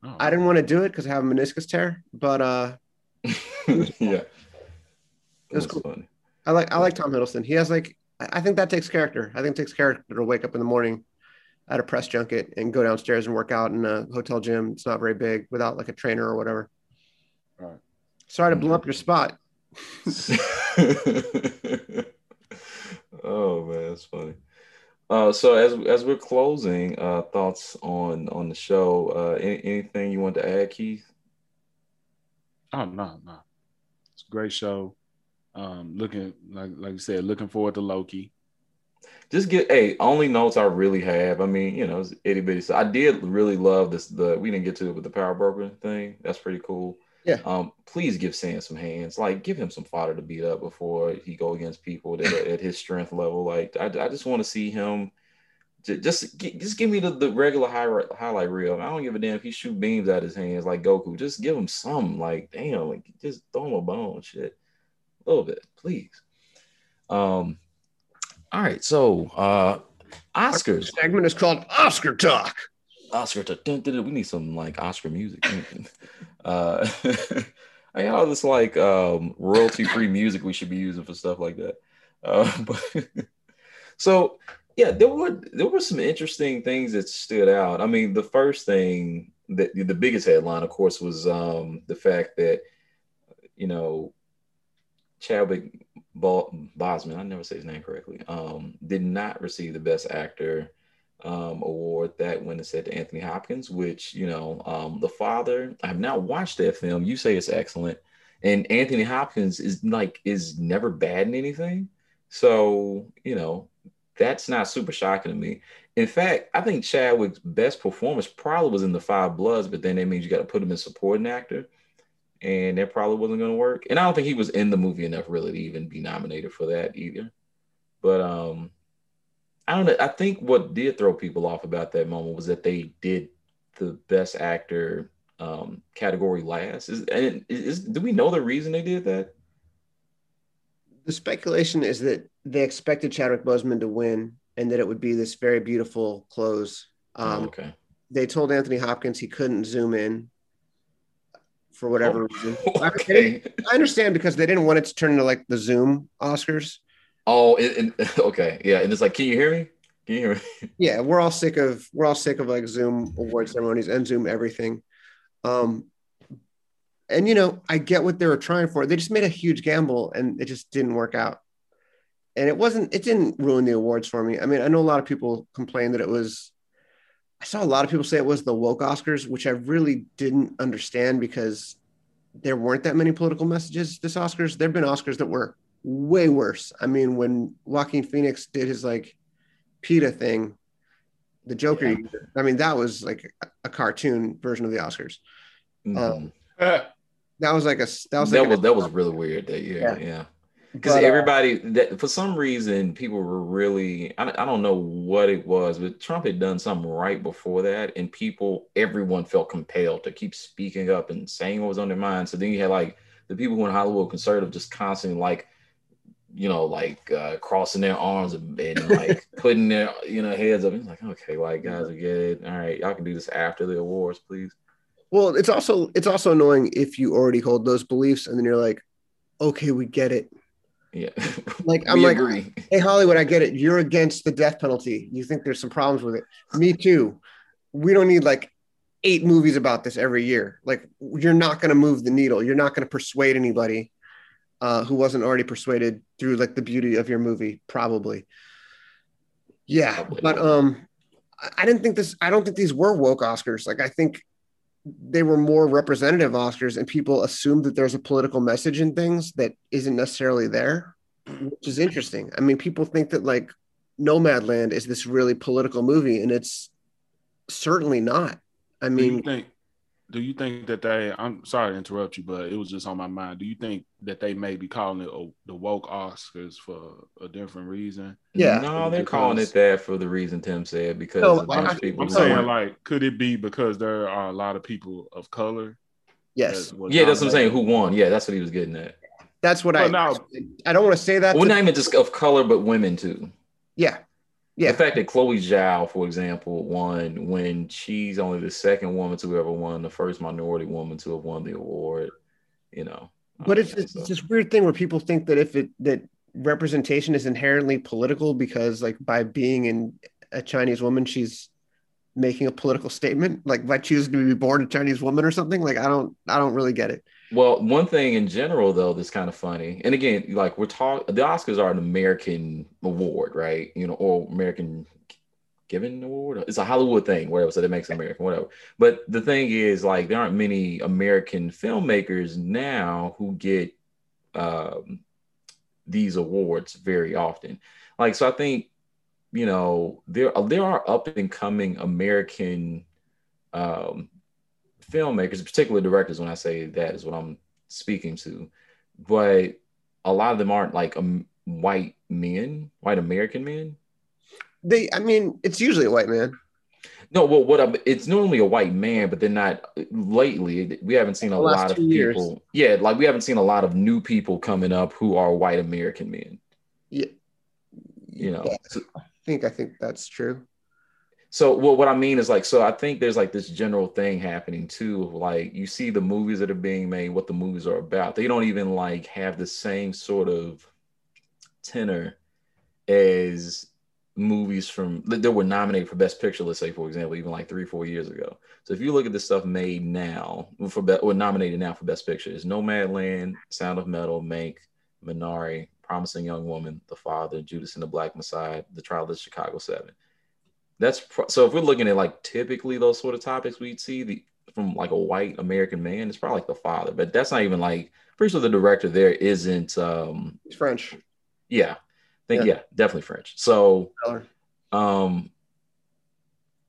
Oh, I didn't want to do it because I have a meniscus tear, but uh [LAUGHS] yeah. It was cool. Funny. I like I like Tom Hiddleston. He has like I think that takes character. I think it takes character to wake up in the morning at a press junket and go downstairs and work out in a hotel gym. It's not very big without like a trainer or whatever. Right. Sorry to blow up your spot. [LAUGHS] oh man, that's funny. Uh, so as as we're closing, uh, thoughts on on the show. Uh, any, anything you want to add, Keith? Oh no, no, it's a great show. Um, looking like like you said, looking forward to Loki. Just get hey, only notes I really have. I mean, you know, it's itty bitty. So I did really love this. The we didn't get to it with the power broker thing. That's pretty cool. Yeah. Um, please give Sam some hands. Like, give him some fodder to beat up before he go against people that are at his strength level. Like, I, I just want to see him. Just, just give me the, the regular highlight highlight reel. I don't give a damn if he shoot beams out his hands like Goku. Just give him some. Like, damn, like just throw him a bone, shit, a little bit, please. Um. All right, so uh Oscars. Our segment is called Oscar Talk. Oscar Talk. We need some like Oscar music. [LAUGHS] Uh, [LAUGHS] I got all this like um, royalty free music we should be using for stuff like that. Uh, [LAUGHS] but so yeah, there were there were some interesting things that stood out. I mean, the first thing that the biggest headline, of course, was um, the fact that you know Chadwick Boseman, I never say his name correctly, um, did not receive the Best Actor um, award that went and said to Anthony Hopkins, which, you know, um, The Father, I've now watched that film. You say it's excellent. And Anthony Hopkins is like, is never bad in anything. So, you know, that's not super shocking to me. In fact, I think Chadwick's best performance probably was in The Five Bloods, but then that means you got to put him in supporting actor. And that probably wasn't going to work. And I don't think he was in the movie enough really to even be nominated for that either. But um, I don't know. I think what did throw people off about that moment was that they did the best actor um, category last. Is, and is, do we know the reason they did that? The speculation is that they expected Chadwick Boseman to win and that it would be this very beautiful close. Um, oh, okay. They told Anthony Hopkins he couldn't zoom in for whatever oh, reason. [LAUGHS] Okay. I, I understand because they didn't want it to turn into like the Zoom Oscars. Oh, and, [LAUGHS] and, okay, yeah, and it's like, can you hear me? Can you hear me? [LAUGHS] Yeah, we're all sick of we're all sick of like Zoom award ceremonies and Zoom everything. Um, and you know, I get what they were trying for. They just made a huge gamble, and it just didn't work out. And it wasn't. It didn't ruin the awards for me. I mean, I know a lot of people complain that it was. I saw a lot of people say it was the woke Oscars, which I really didn't understand because there weren't that many political messages this Oscars. There've been Oscars that were way worse. I mean, when Joaquin Phoenix did his like PETA thing, the Joker, yeah. I mean, that was like a, cartoon version of the Oscars. Mm-hmm. Um, that was like a that was that like was a, that was really weird that year. Yeah. yeah. because uh, everybody that for some reason people were really I, I don't know what it was but trump had done something right before that and people everyone felt compelled to keep speaking up and saying what was on their mind so then you had like the people who in hollywood conservative just constantly like you know like uh, crossing their arms and, and like [LAUGHS] putting their you know heads up it's like okay white guys I get it all right y'all can do this after the awards please well it's also it's also annoying if you already hold those beliefs and then you're like okay we get it yeah. [LAUGHS] Like I'm like, agree. hey Hollywood, I get it. You're against the death penalty. You think there's some problems with it. Me too. We don't need like eight movies about this every year. Like you're not going to move the needle. You're not going to persuade anybody uh, who wasn't already persuaded through like the beauty of your movie, probably. Yeah, probably. but um, I didn't think this. I don't think these were woke Oscars. Like I think they were more representative Oscars, and people assume that there's a political message in things that isn't necessarily there, which is interesting. I mean, people think that like Nomadland is this really political movie, and it's certainly not. I mean, do you think that they i'm sorry to interrupt you but it was just on my mind. Do you think that they may be calling it a, the woke oscars for a different reason? Yeah. No they're because, calling it that for the reason tim said because no, I, people i'm saying like could it be because there are a lot of people of color yes. that yeah that's what i'm saying. who won? Yeah that's what he was getting at. That's what i now i don't want to say that well to, not even just of color but women too. Yeah yeah. The fact that Chloe Zhao, for example, won when she's only the second woman to ever won, the first minority woman to have won the award, you know. But it's, it's, it's this weird thing where people think that if it that representation is inherently political because like by being in a Chinese woman, she's making a political statement, like by choosing to be born a Chinese woman or something. Like I don't I don't really get it. Well, one thing in general though that's kind of funny, and again, like we're talking, the Oscars are an American award, right? You know, or American given award. It's a Hollywood thing, whatever. So that makes American, whatever. But the thing is, like, there aren't many American filmmakers now who get um, these awards very often. Like, so I think you know there there are up and coming American um, filmmakers, particularly directors, when I say that is what I'm speaking to, but a lot of them aren't like um, white men, white American men. They, I mean, it's usually a white man. No, well, what I'm, it's normally a white man, but they're not lately. We haven't seen a lot of people. Years. Yeah, like we haven't seen a lot of new people coming up who are white American men. Yeah, you know, yeah. I think I think that's true so well, what I mean is like, so I think there's like this general thing happening too. Like you see the movies that are being made, what the movies are about. They don't even like have the same sort of tenor as movies from that were nominated for Best Picture. Let's say, for example, even like three, four years ago. So if you look at the stuff made now for be- or nominated now for Best Picture, is Nomadland, Sound of Metal, Mank, Minari, Promising Young Woman, The Father, Judas and the Black Messiah, The Trial of the Chicago Seven that's so if we're looking at like typically those sort of topics we'd see the from like a white American man, it's probably like the father, but that's not even like pretty sure the director there isn't um He's French. Yeah. I think yeah, yeah definitely French. So um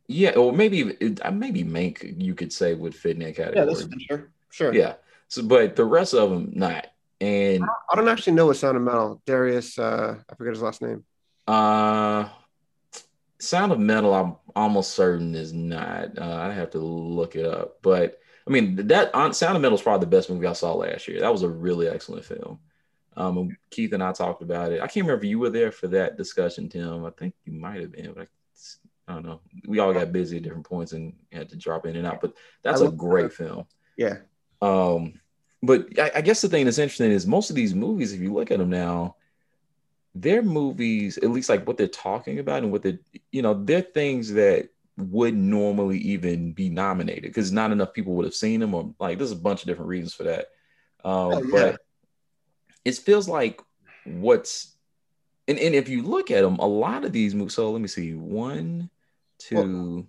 yeah, or maybe uh, maybe Mank you could say would fit in that category. Yeah, that's sure. Sure. Yeah. So but the rest of them not. And I don't actually know what Sound of Metal. Darius uh I forget his last name. Uh Sound of Metal, I'm almost certain is not. Uh, I have to look it up, but I mean that on, Sound of Metal is probably the best movie I saw last year. That was a really excellent film. Um, Keith and I talked about it. I can't remember if you were there for that discussion, Tim. I think you might have been, but I, I don't know. We all got busy at different points and had to drop in and out. But that's a great that. film. Yeah. Um, but I, I guess the thing that's interesting is most of these movies, if you look at them now, their movies, at least like what they're talking about and what they, you know, they're things that would normally even be nominated because not enough people would have seen them or like there's a bunch of different reasons for that. Um, oh, yeah. But it feels like what's and, and if you look at them, a lot of these movies. So let me see, one, two. Well,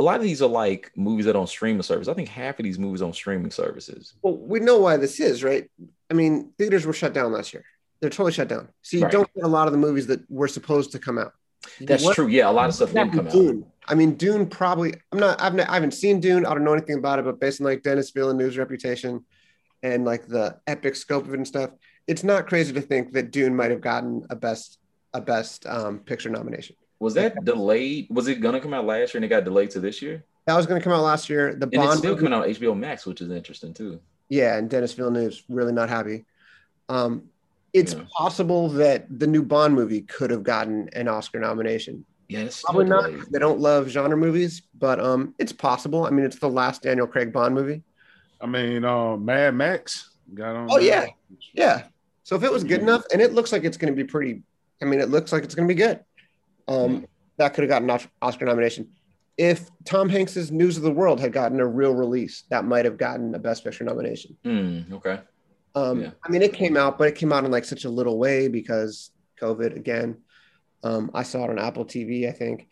a lot of these are like movies that are on streaming service. I think half of these movies on streaming services. Well, we know why this is, right? I mean, theaters were shut down last year they're totally shut down. So you right. don't get a lot of the movies that were supposed to come out. That's what, true. Yeah, a lot of stuff didn't come Dune. out. I mean, Dune probably. I'm not. I've. Not, I haven't seen Dune. I don't know anything about it, but based on like Denis Villeneuve's reputation and like the epic scope of it and stuff, it's not crazy to think that Dune might have gotten a best a best um, picture nomination. Was that delayed? Was it gonna come out last year and it got delayed to this year? That was gonna come out last year. The and Bond it's still movie, coming out on HBO Max, which is interesting too. Yeah, and Denis Villeneuve's really not happy. Um, it's yeah. possible that the new Bond movie could have gotten an Oscar nomination. Yes, probably not. They don't love genre movies, but um, it's possible. I mean, it's the last Daniel Craig Bond movie. I mean, uh, Mad Max got on. Oh yeah, yeah. So if it was good enough, and it looks like it's going to be pretty. I mean, it looks like it's going to be good. Um, that could have gotten an Oscar nomination. If Tom Hanks's News of the World had gotten a real release, that might have gotten a Best Picture nomination. Mm, okay. Um, yeah. I mean, it came out, but it came out in like such a little way because COVID again. Um, I saw it on Apple TV, I think.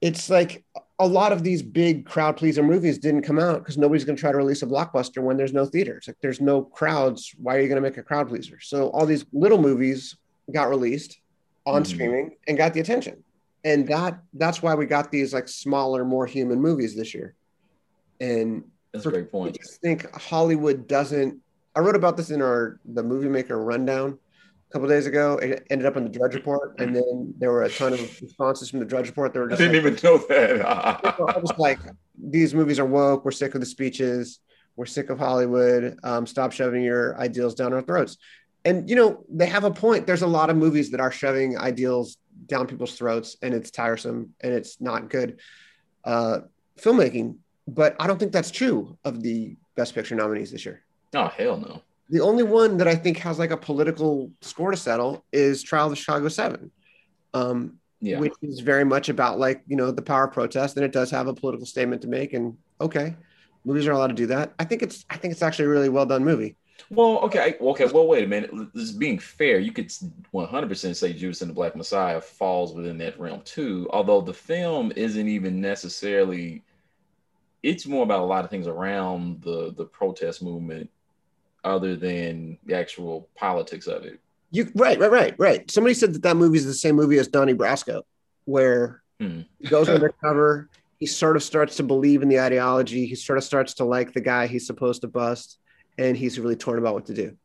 It's like a lot of these big crowd pleaser movies didn't come out because nobody's going to try to release a blockbuster when there's no theaters. Like there's no crowds. Why are you going to make a crowd pleaser? So all these little movies got released on mm-hmm. streaming and got the attention. And that that's why we got these like smaller, more human movies this year. And that's for, a great point. I just think Hollywood doesn't I wrote about this in our the movie maker rundown a couple days ago. It ended up in the Drudge Report, and then there were a ton of responses from the Drudge Report. They were just I didn't like, even know that. [LAUGHS] I was like, these movies are woke. We're sick of the speeches. We're sick of Hollywood. Um, stop shoving your ideals down our throats. And you know they have a point. There's a lot of movies that are shoving ideals down people's throats, and it's tiresome and it's not good uh, filmmaking. But I don't think that's true of the Best Picture nominees this year. Oh hell no. The only one that I think has like a political score to settle is Trial of the Chicago Seven, um, yeah. which is very much about like you know the power protest, and it does have a political statement to make. And okay, movies are allowed to do that. I think it's I think it's actually a really well done movie. Well, okay, okay. Well, wait a minute. This being fair, you could 100% say Judas and the Black Messiah falls within that realm too. Although the film isn't even necessarily. It's more about a lot of things around the the protest movement other than the actual politics of it. You right, right, right, right. Somebody said that that movie is the same movie as Donnie Brasco, where hmm. he goes undercover. He sort of starts to believe in the ideology. He sort of starts to like the guy he's supposed to bust, and he's really torn about what to do.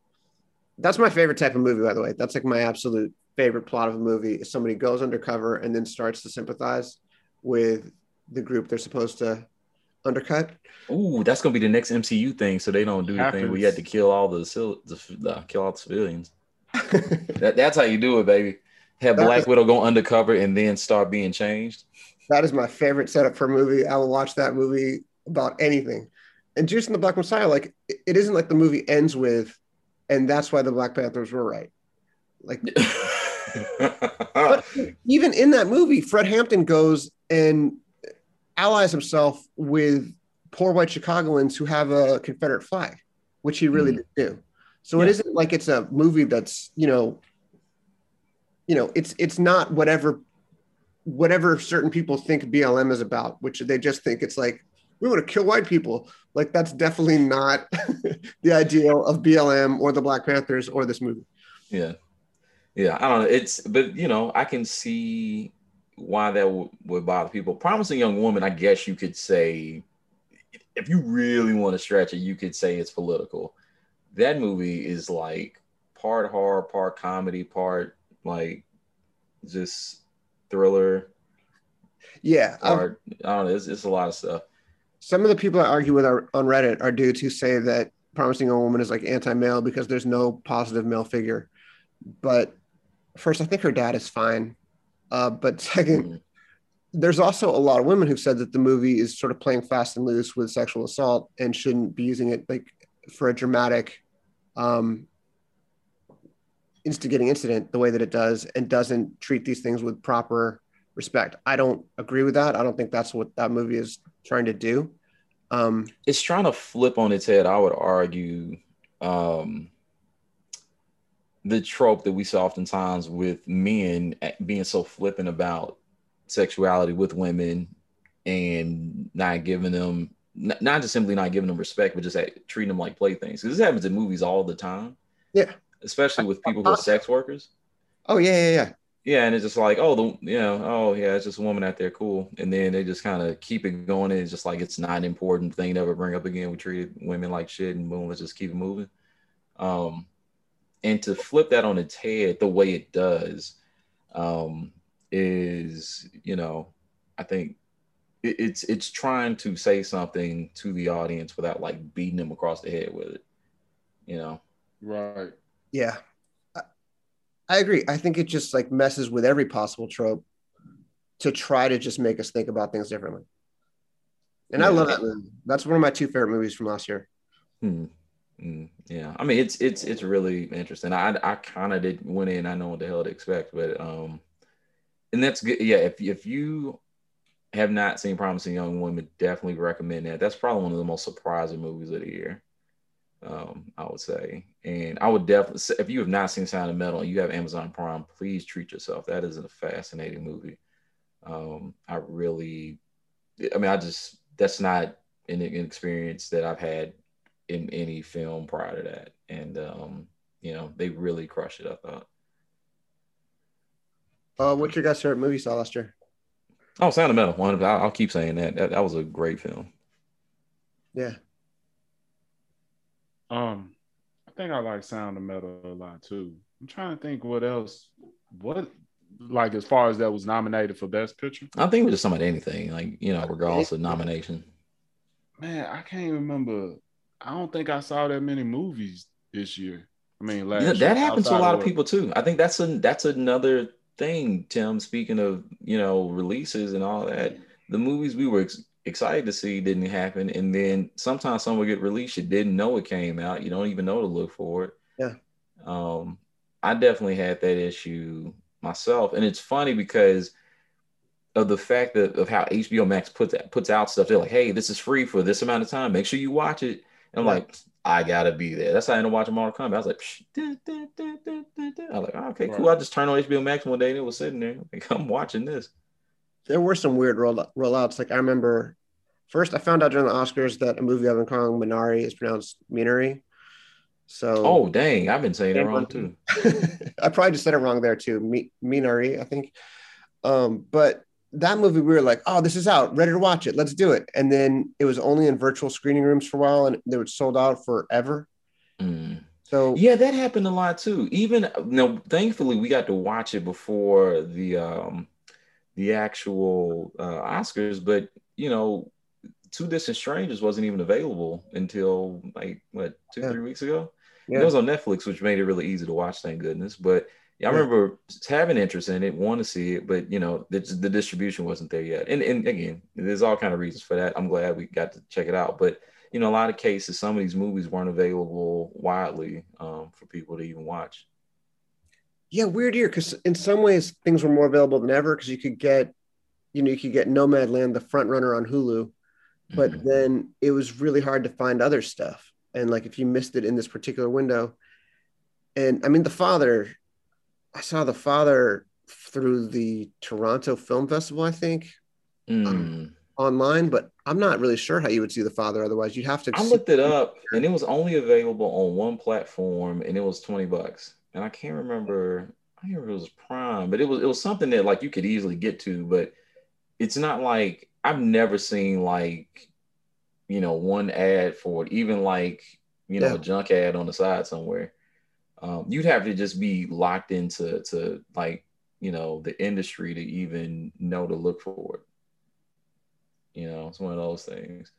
That's my favorite type of movie, by the way. That's like my absolute favorite plot of a movie. Is somebody goes undercover and then starts to sympathize with the group they're supposed to undercut. Ooh, that's gonna be the next MCU thing. So they don't do the thing where you had to kill all the, the, kill all the civilians. [LAUGHS] that, that's how you do it, baby. Have that Black is, Widow go undercover and then start being changed. That is my favorite setup for a movie. I will watch that movie about anything. And Judas and the Black Messiah, like it isn't like the movie ends with, and that's why the Black Panthers were right. Like, [LAUGHS] but even in that movie, Fred Hampton goes and allies himself with poor white Chicagoans who have a Confederate flag, which he really mm. did do. So yeah. it isn't like it's a movie that's you know, you know, it's it's not whatever whatever certain people think BLM is about, which they just think it's like we want to kill white people. Like that's definitely not [LAUGHS] the ideal of BLM or the Black Panthers or this movie. Yeah, yeah, I don't know. It's but you know I can see why that w- would bother people. Promising Young Woman, I guess you could say, if you really want to stretch it, you could say it's political. That movie is like part horror, part comedy, part like just thriller. Yeah, um, part, I don't know. It's, it's a lot of stuff. Some of the people I argue with are, on Reddit are dudes who say that Promising Young Woman is like anti-male because there's no positive male figure. But first, I think her dad is fine. Uh, but [LAUGHS] second, mm-hmm. there's also a lot of women who've said that the movie is sort of playing fast and loose with sexual assault and shouldn't be using it like for a dramatic, um, instigating incident the way that it does, and doesn't treat these things with proper respect. I don't agree with that. I don't think that's what that movie is trying to do. Um, it's trying to flip on its head. I would argue. Um, the trope that we see oftentimes with men being so flippant about sexuality with women and not giving them not just simply not giving them respect, but just treating them like playthings. Because this happens in movies all the time. Yeah. Especially with people who are sex workers. Oh yeah, yeah, yeah. Yeah, and it's just like, oh, the you know, oh yeah, it's just a woman out there, cool. And then they just kind of keep it going. And it's just like it's not an important thing to ever bring up again. We treated women like shit, and boom, let's just keep it moving. Um, and to flip that on its head the way it does um, is, you know, I think it, it's it's trying to say something to the audience without like beating them across the head with it. You know. Right. Yeah. I, I agree. I think it just like messes with every possible trope to try to just make us think about things differently. And yeah. I love that movie. That's one of my two favorite movies from last year. Hmm. Mm, yeah, I mean it's it's it's really interesting. I I kind of did went in. I know what the hell to expect, but um, and that's good. Yeah, if if you have not seen Promising Young Women, definitely recommend that. That's probably one of the most surprising movies of the year. Um, I would say, and I would definitely if you have not seen Sound of Metal and you have Amazon Prime, please treat yourself. That is a fascinating movie. Um, I really, I mean, I just that's not an, an experience that I've had in any film prior to that. And um, you know, they really crushed it, I thought. Uh, what's your guys' favorite movie saw last year? Oh, Sound of Metal. One, I'll keep saying that. that. That was a great film. Yeah. Um, I think I like Sound of Metal a lot too. I'm trying to think what else. What like as far as that was nominated for Best Picture? I think it was just some of anything, like you know, regardless of nomination. Man, I can't remember I don't think I saw that many movies this year. I mean, last yeah, that happened to a lot of, of people too. I think that's a that's another thing, Tim. Speaking of you know releases and all that, the movies we were ex- excited to see didn't happen, and then sometimes some will get released. You didn't know it came out. You don't even know to look for it. Yeah. Um, I definitely had that issue myself, and it's funny because of the fact that of how HBO Max puts puts out stuff. They're like, "Hey, this is free for this amount of time. Make sure you watch it." And I'm like, I gotta be there. That's how I ended up watching Mortal Kombat. I was like, da, da, da, I was like, oh, okay, cool. I just turned on HBO Max one day and it was sitting there. Like, [LAUGHS] I'm watching this. There were some weird roll rollouts. Like I remember first I found out during the Oscars that a movie I've been calling Minari is pronounced Minari. So Oh dang, I've been saying it wrong too. [LAUGHS] I probably just said it wrong there too. Minari, I think. Um, but that movie we were like oh this is out ready to watch it let's do it and then it was only in virtual screening rooms for a while and they were sold out forever mm. so yeah that happened a lot too even you know thankfully we got to watch it before the um the actual uh, oscars but you know two distant strangers wasn't even available until like what two yeah. three weeks ago yeah. it was on netflix which made it really easy to watch thank goodness but I remember having interest in it, want to see it, but you know, the, the distribution wasn't there yet. And, and again, there's all kind of reasons for that. I'm glad we got to check it out. But you know, a lot of cases, some of these movies weren't available widely um, for people to even watch. Yeah, weird year because in some ways things were more available than ever because you could get, you know, you could get Nomadland, the front runner on Hulu, but mm-hmm. then it was really hard to find other stuff. And like if you missed it in this particular window, and I mean, the father I saw the father through the Toronto Film Festival, I think, mm. um, online, but I'm not really sure how you would see the father. Otherwise, you'd have to. I looked it up, and it was only available on one platform, and it was twenty bucks. And I can't remember. I can't remember it was Prime, but it was it was something that like you could easily get to, but it's not like I've never seen like you know one ad for it, even like you know yeah. a junk ad on the side somewhere um, you'd have to just be locked into to like you know the industry to even know to look for it. You know, it's one of those things.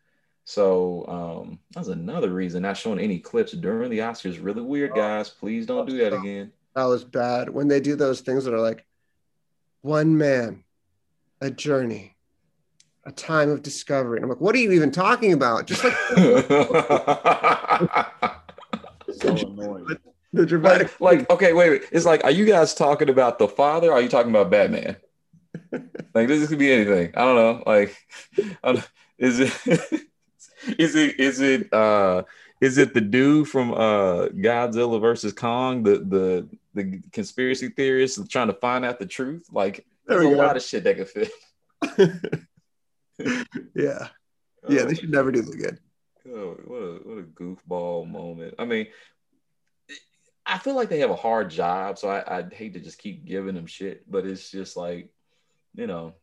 So um, that's another reason not showing any clips during the Oscars. Really weird, oh, guys. Please don't do that again. That was bad. When they do those things that are like one man, a journey, a time of discovery. And I'm like, what are you even talking about? Just like [LAUGHS] [LAUGHS] so annoying the dramatic like, like, okay wait, wait. It's like are you guys talking about the father are you talking about batman? [LAUGHS] Like this could be anything. I don't know. Like don't, is it [LAUGHS] is it is it uh is it the dude from uh godzilla versus kong the the the conspiracy theorists trying to find out the truth? Like there's a go. lot of shit that could fit. [LAUGHS] Yeah. Yeah they should never do that again. Oh, what a what a goofball moment. I mean I feel like they have a hard job, so I, I'd hate to just keep giving them shit, but it's just like, you know.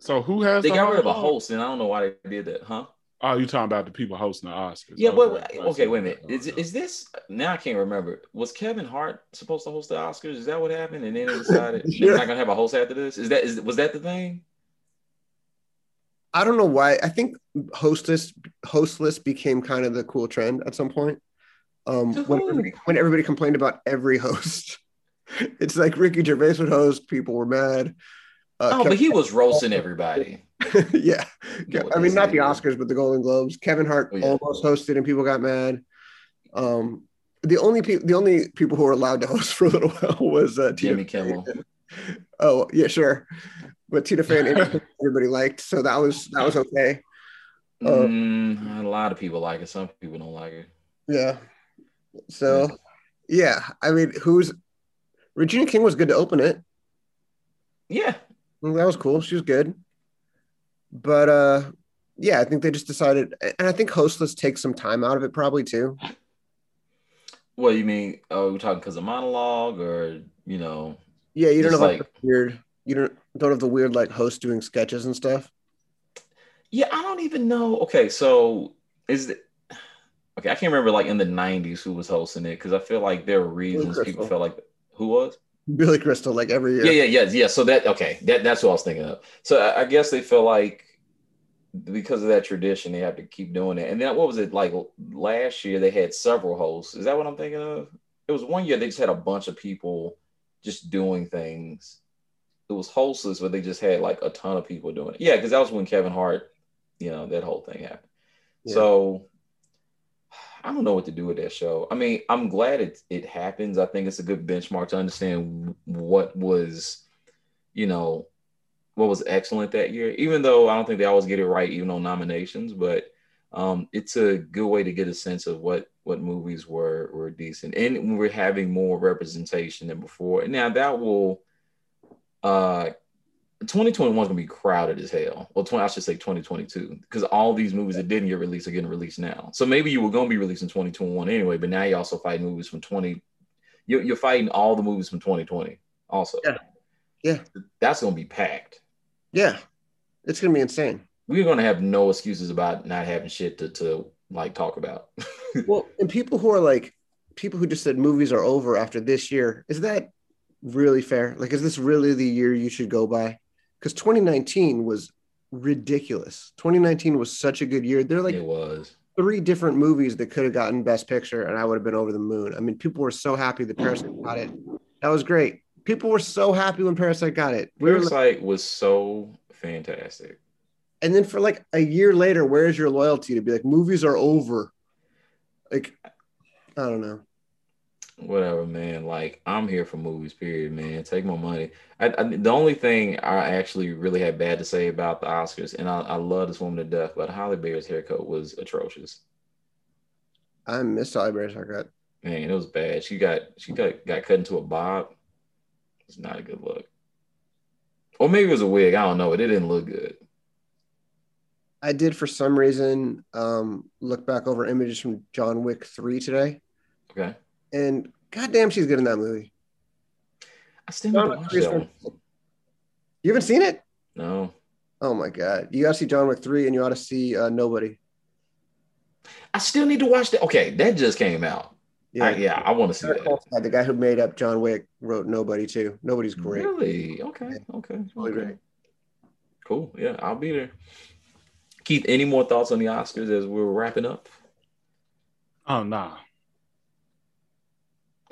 So who has they the got rid of a host, and I don't know why they did that, huh? Oh, you talking about the people hosting the Oscars? Yeah, okay. but okay, wait a minute. Is is this now? I can't remember. Was Kevin Hart supposed to host the Oscars? Is that what happened? And then they decided [LAUGHS] sure. they're not gonna have a host after this. Is that is was that the thing? I don't know why. I think hostless hostless became kind of the cool trend at some point. Um, when everybody, when everybody complained about every host, [LAUGHS] it's like Ricky Gervais would host. People were mad. Uh, oh, Kevin but he was roasting everybody. [LAUGHS] yeah, I mean not the Oscars, but the Golden Globes. Kevin Hart oh, yeah. almost hosted, and people got mad. Um, the only people, the only people who were allowed to host [LAUGHS] for a little while was uh, Jimmy Kimmel. Oh yeah, sure, but Tina Fey everybody liked, so that was that was okay. Um, mm, a lot of people like it. Some people don't like it. Yeah. So, yeah, I mean, who's Regina King was good to open it. Yeah, that was cool. She was good. But uh yeah, I think they just decided and I think hostless takes some time out of it probably too. What you mean? Oh, we're talking because of monologue or you know? Yeah, you don't have like, like weird. You don't don't have the weird like host doing sketches and stuff. Yeah, I don't even know. Okay, so is it? Okay, I can't remember like in the '90s who was hosting it because I feel like there were reasons people felt like who was. Billy Crystal, like every year. Yeah, yeah, yeah, yeah. So that okay, that that's what I was thinking of. So I, I guess they feel like because of that tradition, they have to keep doing it. And then what was it like last year? They had several hosts. Is that what I'm thinking of? It was one year they just had a bunch of people just doing things. It was hostless, but they just had like a ton of people doing it. Yeah, because that was when Kevin Hart, you know, that whole thing happened. Yeah. So I don't know what to do with that show. I mean, I'm glad it it happens. I think it's a good benchmark to understand what was, you know, what was excellent that year. Even though I don't think they always get it right, even on nominations, but um, it's a good way to get a sense of what what movies were were decent, and we're having more representation than before. And now that will uh 2021 is gonna be crowded as hell. Well, 20, I should say 2022, because all these movies that didn't get released are getting released now. So maybe you were gonna be released in 2021 anyway, but now you're also fighting movies from 20. You're, you're fighting all the movies from 2020 also. Yeah, yeah, that's gonna be packed. Yeah, it's gonna be insane. We're gonna have no excuses about not having shit to to like talk about. [LAUGHS] well, and people who are like people who just said movies are over after this year, is that really fair? Like, is this really the year you should go by? Because 2019 was ridiculous. 2019 was such a good year. There like it was three different movies that could have gotten Best Picture, and I would have been over the moon. I mean, people were so happy that Parasite got it. That was great. People were so happy when Parasite got it. We Parasite like, was so fantastic. And then for like a year later, where's your loyalty to be like movies are over? Like, I don't know whatever, man. Like I'm here for movies. Period, man. Take my money. I, I, the only thing I actually really had bad to say about the Oscars, and I, I love this woman to death, but Halle Berry's haircut was atrocious. I missed Halle Berry's haircut. Man, it was bad. She got she got got cut into a bob. It's not a good look. Or maybe it was a wig. I don't know. It didn't look good. I did for some reason um, look back over images from John Wick 3 today. Okay and goddamn, she's good in that movie. I still need to watch that one. You haven't seen it? No. Oh my god, you got to see John Wick three, and you ought to see uh, Nobody. I still need to watch that. Okay, that just came out. Yeah, I, yeah, I want to see that. The guy who made up John Wick wrote Nobody too. Nobody's great. Really? Okay. Yeah. Okay. Really okay. Great. Cool. Yeah, I'll be there. Keith, any more thoughts on the Oscars as we're wrapping up? Oh nah.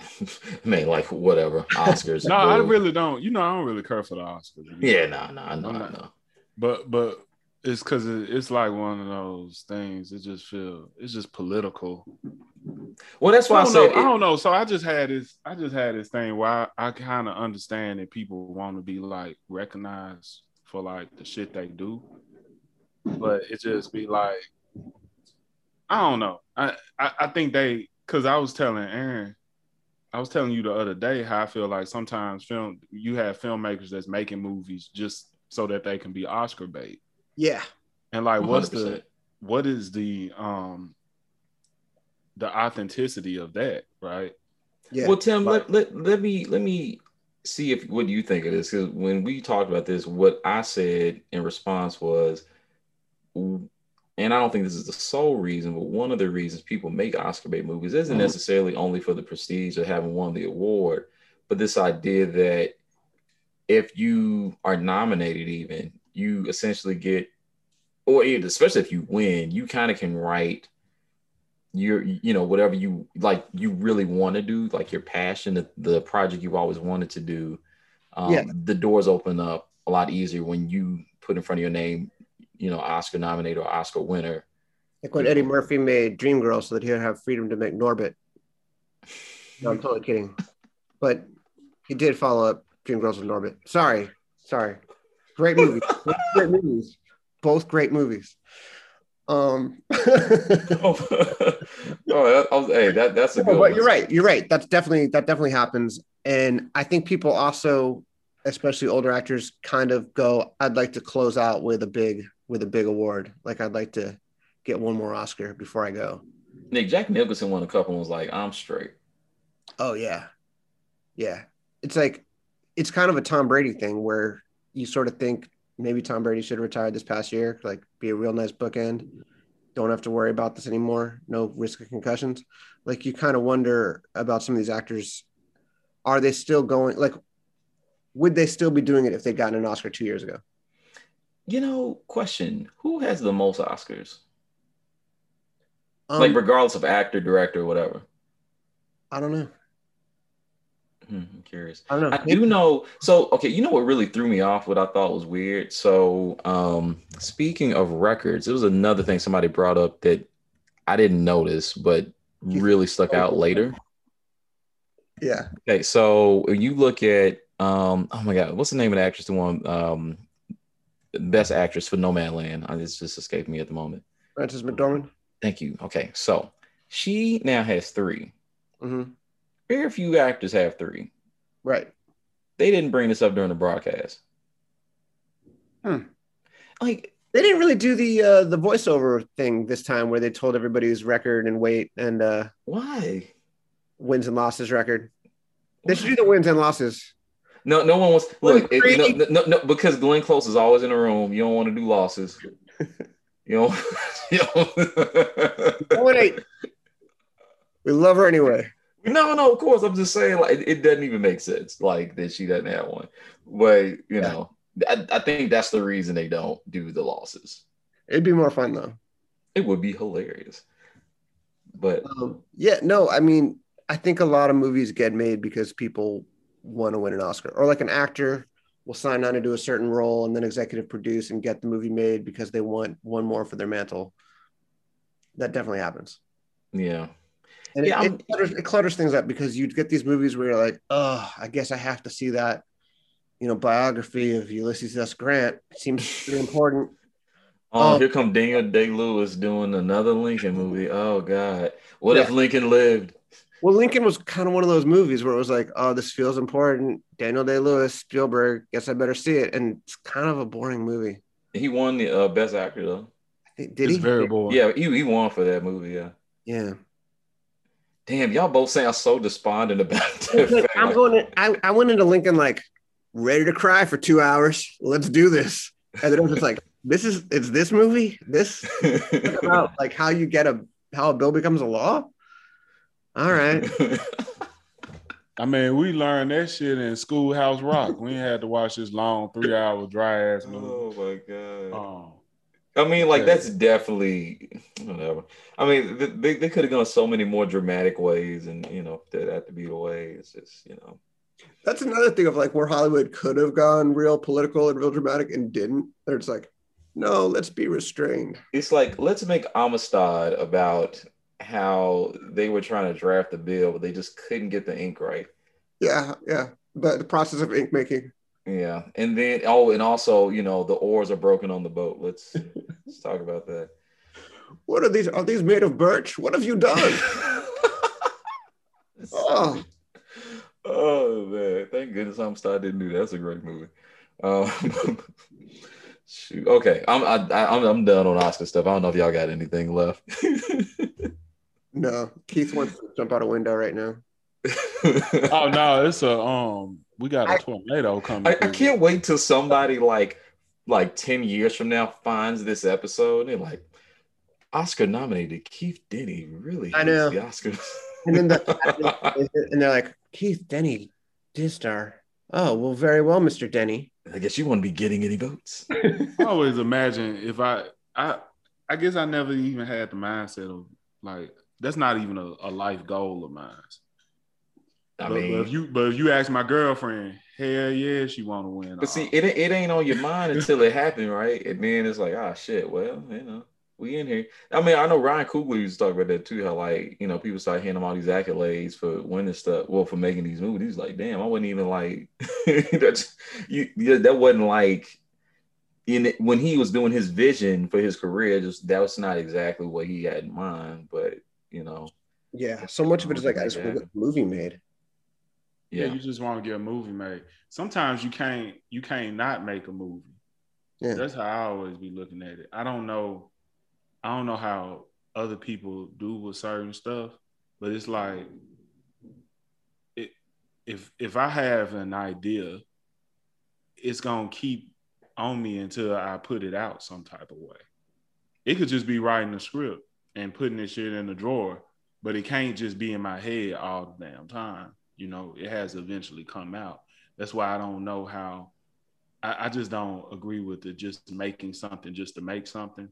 [LAUGHS] man, like whatever Oscars. no, I really don't. You know, I don't really care for the Oscars. Yeah, no, no, no, no. But but it's because it's like one of those things. It just feel it's just political. Well, that's why I, I said I don't know. So I just had this. I just had this thing where I, I kind of understand that people want to be like recognized for like the shit they do, but it just be like I don't know. I I, I think they because I was telling Aaron I was telling you the other day how I feel like sometimes film you have filmmakers that's making movies just so that they can be Oscar bait. Yeah. And like 100%. what's the what is the um the authenticity of that, right? Yeah. Well, Tim, let, let let me let me see if what you think of this because when we talked about this, what I said in response was and I don't think this is the sole reason, but one of the reasons people make Oscar bait movies isn't mm-hmm. necessarily only for the prestige of having won the award, but this idea that if you are nominated, even you essentially get, or especially if you win, you kind of can write your, you know, whatever you like, you really want to do, like your passion, the, the project you've always wanted to do. Um, yeah. The doors open up a lot easier when you put in front of your name you know, Oscar nominated or Oscar winner. Like when Eddie Murphy made Dreamgirls so that he'd have freedom to make Norbit. No, I'm totally kidding. But he did follow up Dreamgirls with Norbit. Sorry. Sorry. Great movies. [LAUGHS] great movies. Both great movies. Um [LAUGHS] oh, [LAUGHS] oh that, hey, that that's a good no, but you're right. You're right. That's definitely that definitely happens. And I think people also, especially older actors, kind of go, I'd like to close out with a big with a big award. Like I'd like to get one more Oscar before I go. Nick Jack Nicholson won a couple and was like, I'm straight. Oh yeah. Yeah. It's like it's kind of a Tom Brady thing where you sort of think maybe Tom Brady should retire this past year, like be a real nice bookend. Don't have to worry about this anymore. No risk of concussions. Like you kind of wonder about some of these actors. Are they still going like would they still be doing it if they'd gotten an Oscar two years ago? You know, question: Who has the most Oscars? Um, like, regardless of actor, director, whatever. I don't know. Hmm, I'm curious. I don't know. I do know. So, okay, you know what really threw me off? What I thought was weird. So, um, speaking of records, it was another thing somebody brought up that I didn't notice, but really stuck out later. Yeah. Okay, so you look at um, oh my god, what's the name of the actress? The one um, Best Actress for Nomadland. It's just escaped me at the moment. Frances McDormand. Thank you. Okay, so she now has 3 mm-hmm. Very few actors have three. Right. They didn't bring this up during the broadcast. Hmm. Like they didn't really do the uh, the voiceover thing this time, where they told everybody his record and weight and uh, why wins and losses record. They should do the wins and losses. No, no one wants look. It, no, no, no, because Glenn Close is always in the room. You don't want to do losses. You know, [LAUGHS] you know. we love her anyway. No, no, of course. I'm just saying, like, it, it, doesn't even make sense, like that she doesn't have one. But you yeah. know, I, I think that's the reason they don't do the losses. It'd be more fun though. It would be hilarious. But um, yeah, no, I mean, I think a lot of movies get made because people want to win an Oscar, or like an actor will sign on to do a certain role and then executive produce and get the movie made because they want one more for their mantle. That definitely happens. Yeah. And yeah, it, it, clutters, it, clutters, things up because you get these movies where you're like, oh, I guess I have to see that, you know, biography of Ulysses S. Grant. Seems pretty important. [LAUGHS] Oh, um, here come Daniel Day Lewis doing another Lincoln movie. Oh God, what yeah. if Lincoln lived? Well, Lincoln was kind of one of those movies where it was like, oh, this feels important. Daniel Day Lewis, Spielberg, guess I better see it. And it's kind of a boring movie. He won the uh, best actor though. Did it's he? Very boring. Yeah, he, he won for that movie. Yeah. Yeah. Damn, y'all both sound so despondent about [LAUGHS] it. I'm going. To, I I went into Lincoln like ready to cry for two hours. Let's do this. And then I was just like, [LAUGHS] this is it's this movie. This [LAUGHS] about like how you get a how a bill becomes a law. All right. [LAUGHS] I mean, we learned that shit in Schoolhouse Rock. we had to watch this long three hour dry ass movie. Oh my god. Um, I mean, like that's definitely whatever. I mean, they, they could have gone so many more dramatic ways, and you know, that had to be the way. It's just you know. That's another thing of like where Hollywood could have gone real political and real dramatic and didn't. It's like, no, let's be restrained. It's like let's make Amistad about how they were trying to draft the bill, but they just couldn't get the ink right. Yeah, yeah. But the process of ink making. Yeah, and then oh, and also you know the oars are broken on the boat. Let's let's talk about that. What are these? Are these made of birch? What have you done? [LAUGHS] oh. oh man! Thank goodness I'm still didn't do that. That's a great movie. Um, [LAUGHS] shoot. Okay, I'm I, am i I'm done on Oscar stuff. I don't know if y'all got anything left. [LAUGHS] No, Keith wants to jump out a window right now. [LAUGHS] oh no, it's a um. We got a I, tornado coming. I, I, can't wait till somebody like like ten years from now finds this episode and like, Oscar nominated Keith Denny. Really? I know. The Oscars. and then the, [LAUGHS] [LAUGHS] and they're like, Keith Denny did star. Oh, well, very well, Mr. Denny. I guess you wouldn't be getting any votes. I always imagine if I, I, I guess I never even had the mindset of like that's not even a, a life goal of mine. I but, mean, but if you but if you ask my girlfriend, hell yeah, she want to win. But see, it it ain't on your mind until it happened, right? And then it's like, ah, oh, shit. Well, you know, we in here. I mean, I know Ryan Coogler used to talk about that too. How like you know people start handing him all these accolades for winning stuff. Well, for making these movies. He's like, damn, I wasn't even like [LAUGHS] that's you. That wasn't like in when he was doing his vision for his career. Just that was not exactly what he had in mind. But you know, yeah. So much of it is like I just want a movie made. Yeah. yeah, you just want to get a movie made. Sometimes you can't you can't not make a movie. Yeah. That's how I always be looking at it. I don't know I don't know how other people do with certain stuff, but it's like it, if if I have an idea, it's gonna keep on me until I put it out some type of way. It could just be writing a script and putting this shit in the drawer, but it can't just be in my head all the damn time. You know, it has eventually come out. That's why I don't know how. I, I just don't agree with it. Just making something just to make something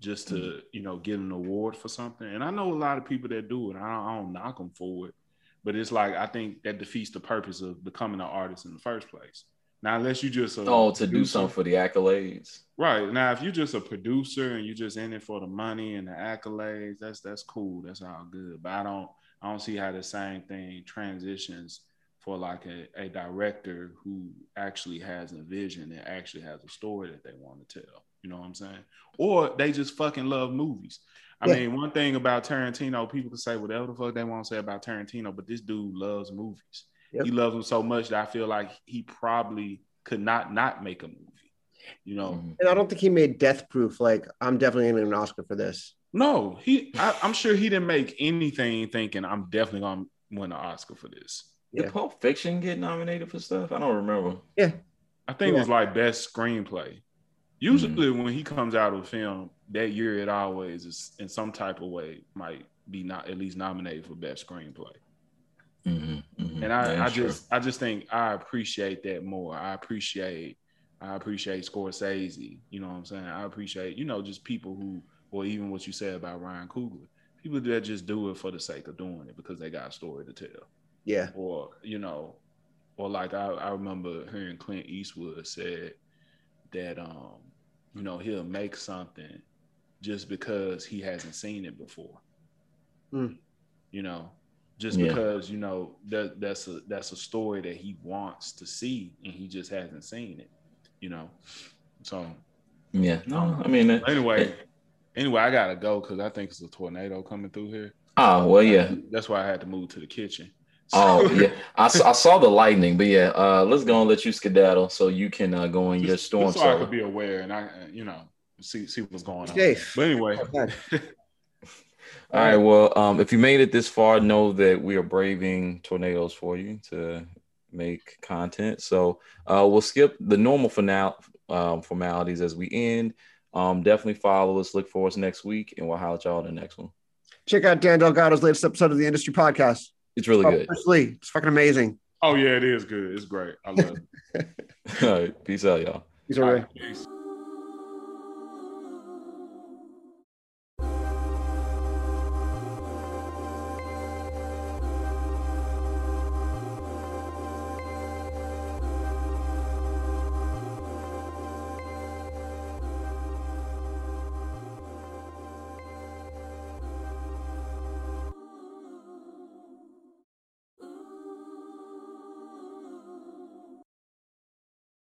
just to mm-hmm. you know get an award for something. And I know a lot of people that do it. I don't, I don't knock them for it, but it's like I think that defeats the purpose of becoming an artist in the first place. Now, unless you just oh to do something for the accolades, right? Now, if you're just a producer and you're just in it for the money and the accolades, that's that's cool. That's all good. But I don't I don't see how the same thing transitions for like a, a director who actually has a vision and actually has a story that they want to tell. You know what I'm saying? Or they just fucking love movies. I yeah. mean, one thing about Tarantino, people can say whatever the fuck they want to say about Tarantino, but this dude loves movies. Yep. He loves them so much that I feel like he probably could not not make a movie. You know, mm-hmm. and I don't think he made Death Proof. Like, I'm definitely getting an Oscar for this. No, he. I, am sure he didn't make anything thinking I'm definitely gonna win an Oscar for this. Did Pulp Fiction get nominated for stuff? I don't remember. Yeah, I think yeah. it was like best screenplay. Usually, mm-hmm. when he comes out of a film that year, it always is in some type of way might be not at least nominated for best screenplay. Mm-hmm, mm-hmm. And I, I just, true. I just think I appreciate that more. I appreciate, I appreciate Scorsese. You know what I'm saying? I appreciate, you know, just people who, or even what you said about Ryan Coogler, people that just do it for the sake of doing it because they got a story to tell. Yeah. Or you know, or like I, I remember hearing Clint Eastwood said that um you know, he'll make something just because he hasn't seen it before. Mm. You know, just yeah. because you know that that's a that's a story that he wants to see and he just hasn't seen it. You know, so yeah. No, I mean anyway. It, anyway, I gotta go because I think it's a tornado coming through here. Oh well, yeah. That's why I had to move to the kitchen. Oh yeah, [LAUGHS] I, I saw the lightning, but yeah, uh, let's go and let you skedaddle so you can uh, go in just, your storm. so I could be aware and I, you know, see see what's going on. Safe. But anyway. [LAUGHS] All right. Well, um, if you made it this far, know that we are braving tornadoes for you to make content. So uh, we'll skip the normal final um, formalities as we end. Um, definitely follow us. Look for us next week, and we'll holler at y'all in the next one. Check out Dan Delgado's latest episode of the Industry Podcast. It's really good. Lee. It's fucking amazing. Oh yeah, it is good. It's great. I love it. [LAUGHS] All right. Peace out, y'all. Peace, all right. Peace.